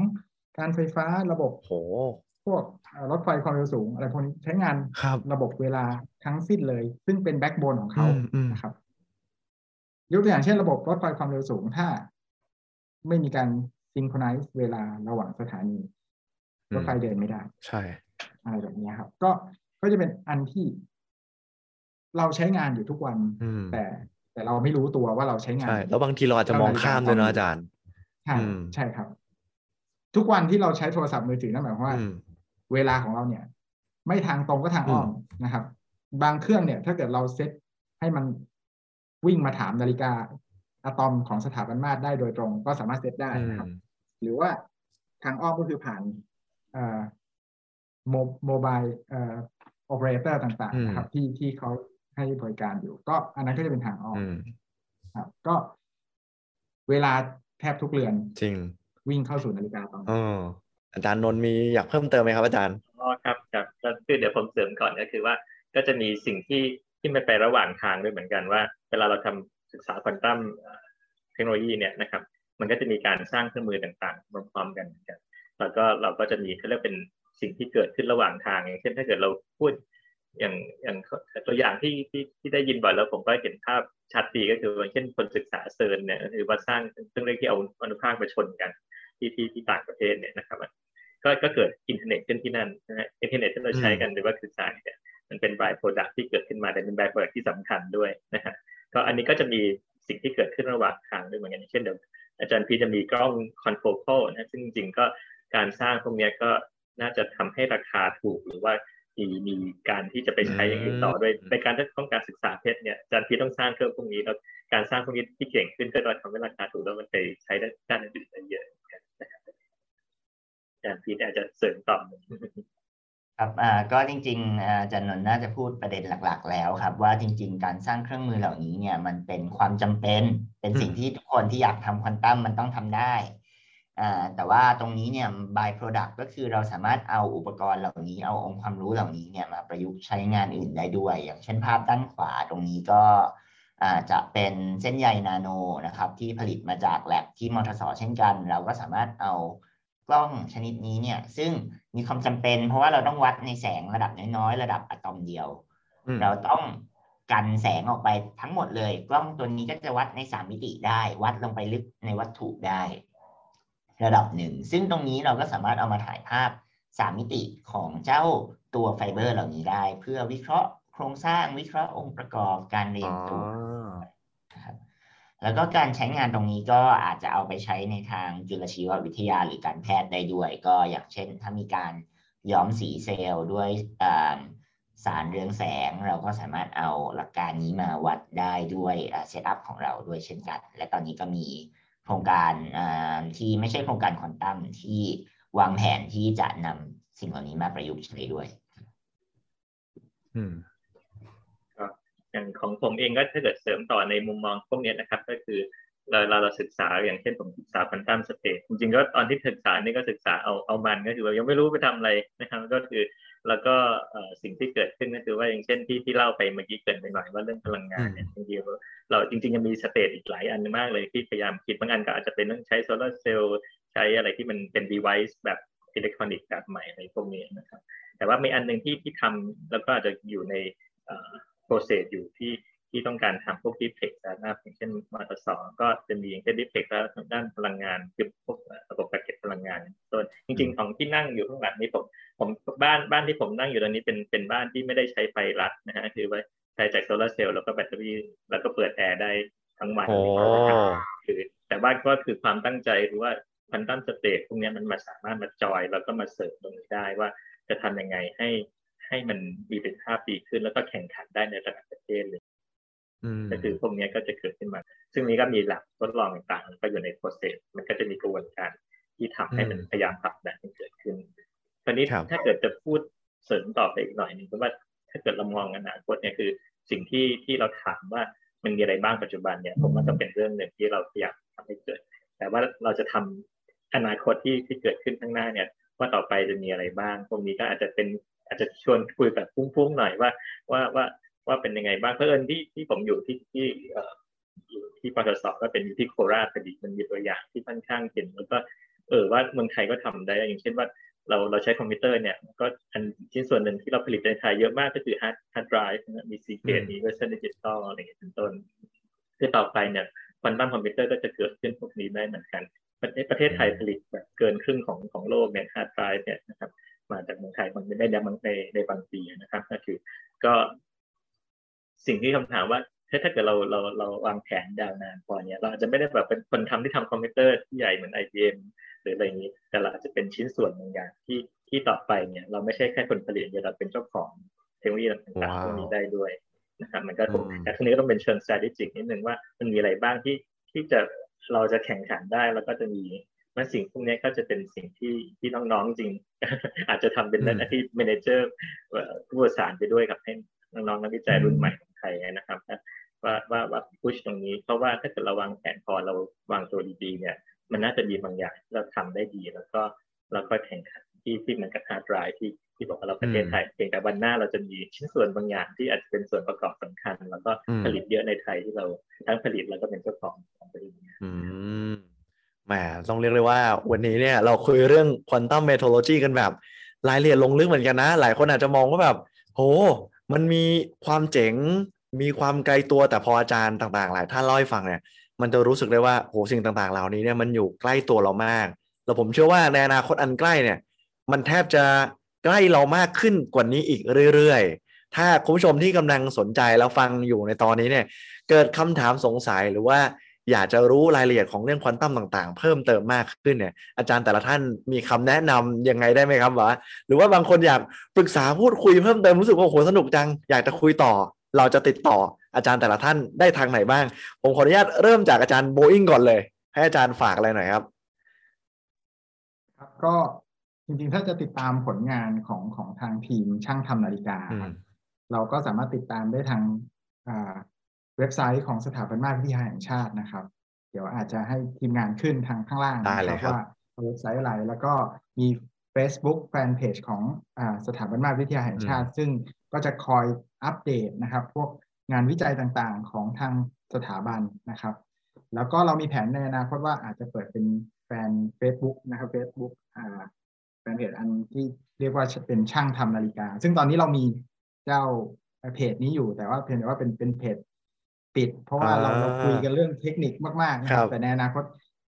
การไฟฟ้าระบบโห พวกรถไฟความเร็วสูง อะไรพวกนี้ใช้งานระบบเวลาทั้งสิ้นเลย ซึ่งเป็น backbone ของเขานะครับยกตัวอย่างเช่นระบบรถไฟความเร็วสูงถ้า ไม่มีการ synchronize เวลาระหว่างสถานีรถไฟเดินไม่ได้ ใช่อะไรแบบนี้ครับ ก็ก็จะเป็นอันที่เราใช้งานอยู่ทุกวันแต่แต่เราไม่รู้ตัวว่าเราใช้งานใช่แล้วบางทีเราอาจจะมองข้ามด้วยนะอาจารย์ใช่ใช่ครับ ทุกวันที่เราใช้โทรศัพท์มือถือนั่นหมายความว่า เวลาของเราเนี่ย ไม่ทางตรงก็ทางอ้อมนะครับ บางเครื่องเนี่ย ถ้าเกิดเราเซตให้มันวิ่งมาถามนาฬิกาอะตอมของสถาบันมาตรได้โดยตรง ก็สามารถเซตได้นะครับ หรือว่าทางอ้อมก็คือผ่าน mobile เอ่อโอเปอเรเตอร์ต่างๆนะครับ ที่ที่เขาให้บริการอยู่ ก็อันนั้นก็จะเป็นทางอ้อมครับ ก็เวลาแทบทุกเรือน จริง วิ่งเข้าสู่นาฬิกาอะตอม อาจารย์นนท์มีอยากเพิ่มเติมไหมครับอาจารย์อ๋อครับครับคือเดี๋ยวผมเสริมก่อนก็คือว่า ก็จะมีสิ่งที่ที่มันไประหว่างทางด้วยเหมือนกันว่า เวลาเราทำศึกษาควอนตัมเทคโนโลยีเนี่ยนะครับ มันก็จะมีการสร้างเครื่องมือต่างๆพร้อมๆกันเหมือนกันแล้วก็เราก็จะมีเขาเรียกเป็นสิ่งที่เกิดขึ้นระหว่างทางอย่างเช่นถ้าเกิดเราพูดอย่างอย่างตัวอย่างที่ที่ที่ได้ยินบ่อยแล้วผมก็เห็นภาพชัดดีก็คืออย่างเช่นคนศึกษา CERN เนี่ยก็คือว่าสร้างเครื่องเร่งที่เอาอนุภาคมาชนกัน ที่ที่ที่ต่างประเทศเนี่ยนะครับก็ก็เกิดอินเทอร์เน็ตขึ้นที่นั่นนะฮะอินเทอร์เน็ตที่เราใช้กันหรือว่าสื่อสารเนี่ยมันเป็น by product ที่เกิดขึ้นมาแต่เป็น by product ที่สำคัญด้วยนะฮะก็อันนี้ก็จะมีสิ่งที่เกิดขึ้นระหว่างทางด้วยเหมือนกันเช่นเดียวอาจารย์พีจะมีกล้อง confocal นะซึ่งจริงๆก็การสร้างพวกนี้ก็น่าจะทำให้ราคาถูกหรือว่ามีมีการที่จะไปใช้อย่างอื่นต่อด้วยในการที่ต้องการศึกษาเพชรเนี่ยอาจารย์พีต้องสร้างเครื่องพวกนี้แล้วการสร้างพวกนี้ที่เก่งขึ้นก็จะทำให้ราคาถูกแล้วมันไปใช้ด้านอื่นได้เยอะนะครับ จารย์พีทอาจจะเสริมต่อครับอ่าก็จริงๆอาจารย์นนท์น่าจะพูดประเด็นหลัก ๆ แล้วครับ ว่าจริง ๆ การสร้างเครื่องมือเหล่านี้เนี่ยมันเป็นความจำเป็น เป็นสิ่งที่ทุกคนที่อยากทำควอนตัมมันต้องทำได้อ่าแต่ว่าตรงนี้เนี่ย by product ก็คือเราสามารถเอาอุปกรณ์เหล่านี้เอาองค์ความรู้เหล่านี้เนี่ยมาประยุกต์ใช้งานอื่นได้ด้วย อย่างเช่นภาพด้านขวาตรงนี้ก็อาจะเป็นเส้นใยนาโนนะครับ ที่ผลิตมาจากแลบที่มอทสเช่นกัน เราก็สามารถเอา กล้องชนิดนี้เนี่ย ซึ่งมีความจำเป็น เพราะว่าเราต้องวัดในแสงระดับน้อยๆ ระดับอะตอมเดียว เราต้องกันแสงออกไปทั้งหมดเลย กล้องตัวนี้ก็จะวัดในสามมิติได้ วัดลงไปลึกในวัตถุได้ ระดับหนึ่ง ซึ่งตรงนี้เราก็สามารถเอามาถ่ายภาพสามมิติของเจ้าตัวไฟเบอร์เหล่านี้ได้ เพื่อวิเคราะห์โครงสร้างวิเคราะห์องค์ประกอบการเรียนตัวนะครับ แล้วก็การใช้งานตรงนี้ก็อาจจะเอาไปใช้ในทางจุลชีววิทยาหรือการแพทย์ได้ด้วย ก็อย่างเช่น ถ้ามีการย้อมสีเซลล์ด้วยสารเรืองแสง เราก็สามารถเอาหลักการนี้มาวัดได้ด้วย setup ของเราด้วยเช่นกัน และตอนนี้ก็มีโครงการที่ไม่ใช่โครงการควอนตัมที่วางแผนที่จะนำสิ่งเหล่านี้มาประยุกต์ใช้ด้วย อืม อย่างของผมเองก็ถ้าเกิดเสริมต่อในมุมมองพวกนี้นะครับ ก็คือเราเราเราศึกษาอย่างเช่นผมศึกษา quantum state จริงๆก็ตอนที่ศึกษานี่ก็ศึกษาเอาเอามันก็คือว่ายังไม่รู้ไปทำอะไรนะครับก็คือ แล้วก็สิ่งที่เกิดขึ้นก็คือว่าอย่างเช่นที่ที่เล่าไปเมื่อกี้เกิดไปหน่อยว่าเรื่องพลังงานเนี่ยจริงๆเราจริงๆยังมี state อีกหลายอันมากเลยที่พยายามคิดบางอันก็อาจจะเป็นต้องใช้โซลาร์เซลล์ใช้อะไรที่มันเป็น device แบบอิเล็กทรอนิกส์แบบใหม่อะไรพวกนี้นะครับ แต่ว่ามีอันหนึ่งที่ที่ทำแล้วก็อาจจะอยู่ใน process อยู่ที่ที่ต้องการทำพวก deep tech นะครับอย่างเช่นมทสก็จะมีอย่างเช่น deep tech แล้วทางด้านพลังงานคือพวกระบบกักเก็บพลังงานต้นจริง ๆ ของที่นั่งอยู่ข้างหลังนี้ผมผมบ้านบ้านที่ผมนั่งอยู่ตอนนี้เป็นเป็นบ้านที่ไม่ได้ใช้ไฟรัดนะฮะคือว่าใช้จากโซลาร์เซลล์แล้วก็แบตเตอรี่แล้วก็เปิดแอร์ได้ทั้งวันคือแต่บ้านก็คือความตั้งใจหรือว่าพันตัมสเตทพวกนี้มันมาสามารถมาจอยแล้วก็มาเสริมตรงนี้ได้ว่าจะทำยังไงให้ ให้มันมีประสิทธิภาพดีขึ้น แล้วก็แข่งขันได้ในระดับประเทศเลยก็คือพวกนี้ก็จะเกิดขึ้นมา ซึ่งนี้ก็มีหลักทดลองต่างๆ ก็อยู่ในโปรเซส มันก็จะมีกระบวนการที่ทำให้มันพยายามผลักดันให้เกิดขึ้นตอนนี้ถ้าเกิดจะพูดเสริมต่อไปอีกหน่อยหนึ่งเพราะว่าถ้าเกิดเรามองอนาคตเนี่ยคือ สิ่งที่ที่เราถามว่ามันมีอะไรบ้างปัจจุบันเนี่ยผมว่าก็เป็นเรื่องหนึ่งที่เราพยายามทำให้เกิด แต่ว่าเราจะทำอนาคตที่ที่เกิดขึ้นข้างหน้าเนี่ย ว่าต่อไปจะมีอะไรบ้างพวกนี้ก็อาจจะเป็น อาจจะชวนคุยแบบฟุ้งๆหน่อยว่าว่าว่าว่าเป็นยังไงบ้างเพราะเอิญที่ที่ผมอยู่ที่ที่อยู่ที่มทสก็เป็นอยู่ที่โคราชพอดีมันมีตัวอย่างที่ค่อนข้างเห็นแล้วก็เออว่าเมืองไทยก็ทำได้อย่างเช่นว่าเราเราใช้คอมพิวเตอร์เนี่ยก็อันชิ้นส่วนหนึ่งที่เราผลิตในไทยเยอะมากก็คือฮาร์ดฮาร์ดไดรฟ์มี Seagate มี Western Digital อะไรอย่างเงี้ยเป็นต้นคือต่อไปเนี่ยควอนตัมคอมพิวเตอร์ก็จะเกิดขึ้นพวกนี้ได้เหมือนกันประเทศไทยผลิตแบบเกินครึ่งของของโลกเนี่ยฮาร์ดไดรฟ์เนี่ยนะครับ มาจากเมืองไทยมันได้ในในในบางปีนะครับ ก็คือ ก็สิ่งที่คำถามว่าถ้าถ้าเกิดเราเราเราวางแผนยาวนานพอเนี่ยเราอาจจะไม่ได้แบบเป็นคนทำที่ทำคอมพิวเตอร์ที่ใหญ่เหมือน IBM หรืออะไรอย่างนี้ แต่เราอาจจะเป็นชิ้นส่วนบางอย่างที่ที่ต่อไปเนี่ยเราไม่ใช่แค่คนผลิตเราเป็นเจ้าของเทคโนโลยีต่างๆพวกนี้ได้ด้วยนะครับมันก็แต่ทีนี้ก็ต้องเป็นเชิง strategic นิดนึงว่ามันมีอะไรบ้างที่ที่จะเราจะแข่งขันได้แล้วก็จะมี มันสิ่งพวกนี้ก็จะเป็นสิ่งที่ที่น้องๆจริง อาจจะทำเป็นหน้าที่ manager ผู้บริหารไปด้วยกับให้น้องๆนักวิจัยรุ่นใหม่ของไทยนะครับว่าว่าว่า push ตรงนี้เพราะว่าถ้าเกิดเราวางแผนพอเราวางตัวดีๆเนี่ยมันน่าจะมีบางอย่างที่เราทำได้ดี แล้วก็แล้วก็แข่งขันที่ที่มันกับฮาร์ดไดรฟ์ที่ที่บอกว่าเราประเทศไทยเพียงแต่วันหน้าเราจะมีชิ้นส่วนบางอย่างที่อาจจะเป็นส่วนประกอบสำคัญ แล้วก็ผลิตเยอะในไทยที่เราทั้งผลิตแล้วก็เป็นเจ้าของของบริษัทอืม แหมต้องเรียกเลยว่า วันนี้เนี่ยเราคุยเรื่อง quantum metrology กันแบบรายละเอียดลงลึกเหมือนกันนะ หลายคนอาจจะมองว่าแบบ โห มันมีความเจ๋ง มีความไกลตัวแต่พออาจารย์ต่างๆ หลายท่านเล่าให้ฟังเนี่ย มันจะรู้สึกได้ว่าโหสิ่งต่างๆ เหล่านี้เนี่ยมันอยู่ใกล้ตัวเรามาก แล้วผมเชื่อว่าในอนาคตอันใกล้เนี่ย มันแทบจะใกล้เรามากขึ้นกว่านี้อีกเรื่อยๆ ถ้าคุณผู้ชมที่กำลังสนใจแล้วฟังอยู่ในตอนนี้เนี่ย เกิดคำถามสงสัยหรือว่า อยากจะรู้รายละเอียดของเรื่องควอนตัมต่างๆ เพิ่มเติมมากขึ้นเนี่ยอาจารย์แต่ละท่านมีคำแนะนํำยังไงได้ไหมครับวะหรือว่าบางคนอยากปรึกษาพูดคุยเพิ่มเติมรู้สึกว่าโหสนุกจัง อยากจะคุยต่อ เราจะติดต่ออาจารย์แต่ละท่านได้ทางไหนบ้าง ผมขออนุญาตเริ่มจากอาจารย์โบอิงก่อนเลย ให้อาจารย์ฝากอะไรหน่อยครับครับก็จริงๆ ถ้าจะติดตามผลงานของของทางทีมช่างทำนาฬิกา เราก็สามารถติดตามได้ทาง เว็บไซต์ของสถาบันมาวิทยาแห่งชาตินะครับ เดี๋ยวอาจจะให้ทีมงานขึ้นทางข้างล่างนะครับว่าเว็บไซต์อะไรแล้วก็มี Facebook แฟนเพจของอสถาบันมาวิทยาแห่งชาติ ซึ่งก็จะคอยอัปเดตนะครับ พวกงานวิจัยต่างๆของทางสถาบันนะครับ แล้วก็เรามีแผนในอนาคตว่าอาจจะเปิดเป็นแฟน Facebook นะครับ Facebook แฟนเพจอันที่เรียกว่าเป็นช่างทำนาฬิกา ซึ่งตอนนี้เรามีเจ้าเพจนี้อยู่แต่ว่าเพียงแต่ว่าเป็นเป็นเพจ ปิด เพราะว่าเราเราคุยกันเรื่องเทคนิคมากๆนะครับ แต่ในอนาคต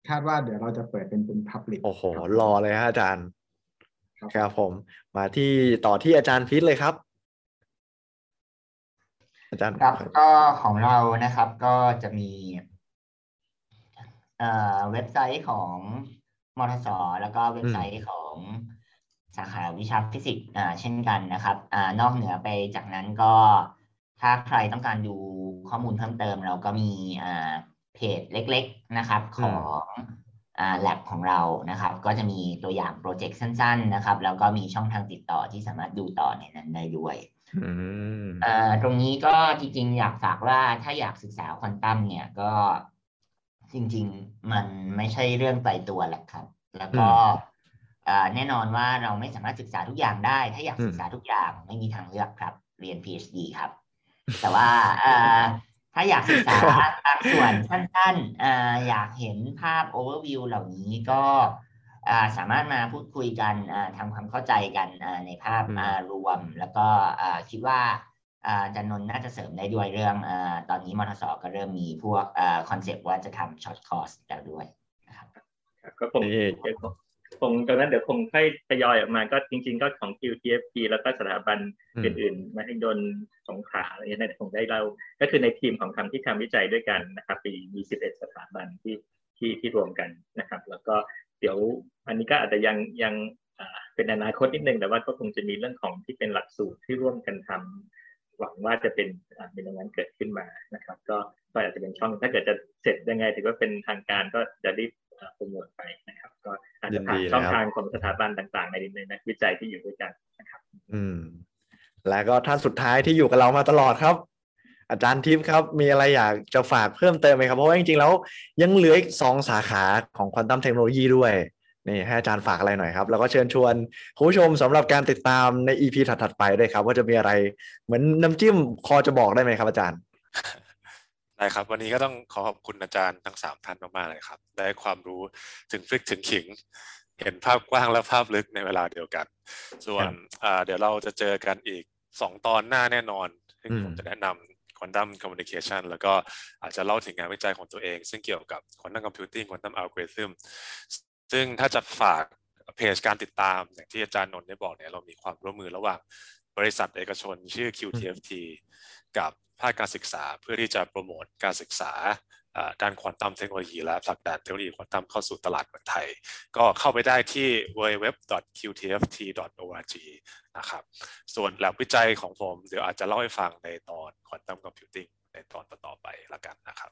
คาดว่าเดี๋ยวเราจะเปิดเป็นเป็นพับลิกโอ้โห รอเลยฮะอาจารย์ครับผม มาที่ต่อที่อาจารย์พิษเลยครับ อาจารย์ครับก็ของเรานะครับก็จะมีเว็บไซต์ของมทสแล้วก็เว็บไซต์ของสาขาวิชาฟิสิกส์เช่นกันนะครับอนอกเหนือไปจากนั้นก็ถ้าใครต้องการดู ข้อมูลเพิ่มเติม เราก็มีเพจเล็ก ๆนะครับของแลบของเรานะครับ ก็จะมีตัวอย่างโปรเจกต์สั้น ๆ นะครับ แล้วก็มีช่องทางติดต่อที่สามารถดูต่อในนั้นได้ด้วยตรงนี้ก็จริงๆ อยากฝากว่าถ้าอยากศึกษาควอนตัมเนี่ยก็จริง ๆ มันไม่ใช่เรื่องไกลตัวแหละครับ แล้วก็แน่นอนว่าเราไม่สามารถศึกษาทุกอย่างได้ ถ้าอยากศึกษาทุกอย่างไม่มีทางเลือกครับ เรียน PhD ครับ แต่ว่าถ้าอยากศึกษาบางส่วนสั้นๆอยากเห็นภาพโอเวอร์วิวเหล่านี้ก็สามารถมาพูดคุยกันทำความเข้าใจกันในภาพรวม แล้วก็คิดว่าอาจารย์นนท์น่าจะเสริมได้ด้วยเรื่องตอนนี้มทสก็เริ่มมีพวกคอนเซปต์ว่าจะทำ short course แล้วด้วยนะครับก็คง คงตรงนั้นเดี๋ยวคงค่อยทยอยออกมาก็จริง ๆ ก็ของ QTFT แล้วก็สถาบันอื่นๆมหิดลสงขลาอะไรเงี้ยคงได้เล่าก็คือในทีมของทำที่ทำวิจัยด้วยกันนะครับปีมี 11 สถาบันที่ที่ที่รวมกันนะครับ แล้วก็เดี๋ยวอันนี้ก็อาจจะยังยังเป็นอนาคตนิดนึงแต่ว่าก็คงจะมีเรื่องของที่เป็นหลักสูตรที่ร่วมกันทำหวังว่าจะเป็นเป็นอย่างนั้นเกิดขึ้นมานะครับ ก็ก็อาจจะเป็นช่องถ้าเกิดจะเสร็จยังไงถือว่าเป็นทางการก็จะรีบ โปรโมทไปนะครับ ก็อาจจะผ่านช่องทางของสถาบันต่างๆ ในในนักวิจัยที่อยู่ด้วยกันนะครับ อืม แล้วก็ท่านสุดท้ายที่อยู่กับเรามาตลอดครับอาจารย์ทิพย์ครับ มีอะไรอยากจะฝากเพิ่มเติมไหมครับ เพราะว่าจริงๆแล้วยังเหลืออีกสองสาขาของควอนตัมเทคโนโลยีด้วย นี่ให้อาจารย์ฝากอะไรหน่อยครับ แล้วก็เชิญชวนคุณผู้ชมสำหรับการติดตามในอีพีถัดๆไปด้วยครับ ว่าจะมีอะไรเหมือนน้ำจิ้มคอจะบอกได้ไหมครับอาจารย์ ได้ครับ วันนี้ก็ต้องขอขอบคุณอาจารย์ทั้งสามท่านมากๆเลยครับ ได้ความรู้ถึงฟลิกถึงขิง เห็นภาพกว้างและภาพลึกในเวลาเดียวกัน ส่วนเดี๋ยวเราจะเจอกันอีกสองตอนหน้าแน่นอนซึ่งผมจะแนะนำ quantum communication แล้วก็อาจจะเล่าถึงงานวิจัยของตัวเอง ซึ่งเกี่ยวกับ quantum computing quantum algorithm ซึ่งถ้าจะฝากเพจการติดตามอย่างที่อาจารย์นนท์ได้บอกเนี่ยเรามีความร่วมมือระหว่างบริษัทเอกชนชื่อ QTFT กับ ภาคการศึกษา เพื่อที่จะโปรโมทการศึกษาด้านควอนตัมเทคโนโลยีและผลักดันเทคโนโลยีควอนตัมเข้าสู่ตลาดเมืองไทย ก็เข้าไปได้ที่ www.qtft.org นะครับ ส่วนแลบวิจัยของผมเดี๋ยวอาจจะเล่าให้ฟังในตอนควอนตัมคอมพิวติ้งในตอนต่อไปละกันนะครับ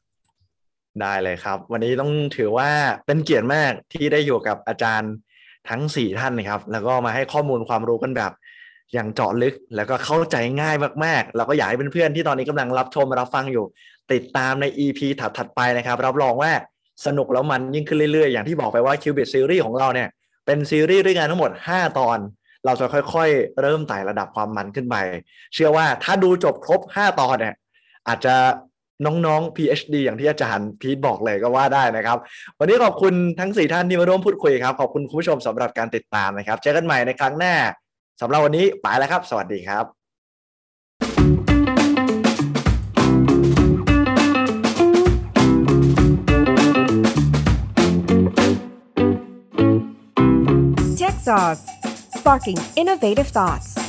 ได้เลยครับ วันนี้ต้องถือว่าเป็นเกียรติมากที่ได้อยู่กับอาจารย์ทั้ง 4 ท่านนะครับ แล้วก็มาให้ข้อมูลความรู้กันแบบ อย่างเจาะลึกแล้วก็เข้าใจง่ายมากๆ เราก็อยากให้เพื่อนๆที่ตอนนี้กำลังรับชมรับฟังอยู่ ติดตามใน EP ถัดๆไปนะครับ รับรองว่าสนุกแล้วมันยิ่งขึ้นเรื่อยๆ อย่างที่บอกไปว่า Qubit Series ของเราเนี่ย เป็นซีรีส์ด้วยกันทั้งหมด 5 ตอน เราจะค่อยๆ เริ่มไต่ระดับความมันขึ้นไป เชื่อว่าถ้าดูจบครบ 5 ตอนเนี่ยอาจจะน้องๆ PhD อย่างที่อาจารย์พีทบอกเลยก็ว่าได้นะครับ วันนี้ขอบคุณทั้ง 4 ท่านที่มาร่วมพูดคุยครับ ขอบคุณคุณผู้ชมสำหรับการติดตามนะครับ เจอกันใหม่ในครั้งหน้า สำหรับวันนี้ไปแล้วครับ สวัสดีครับ Tech Sauce, sparking innovative thoughts.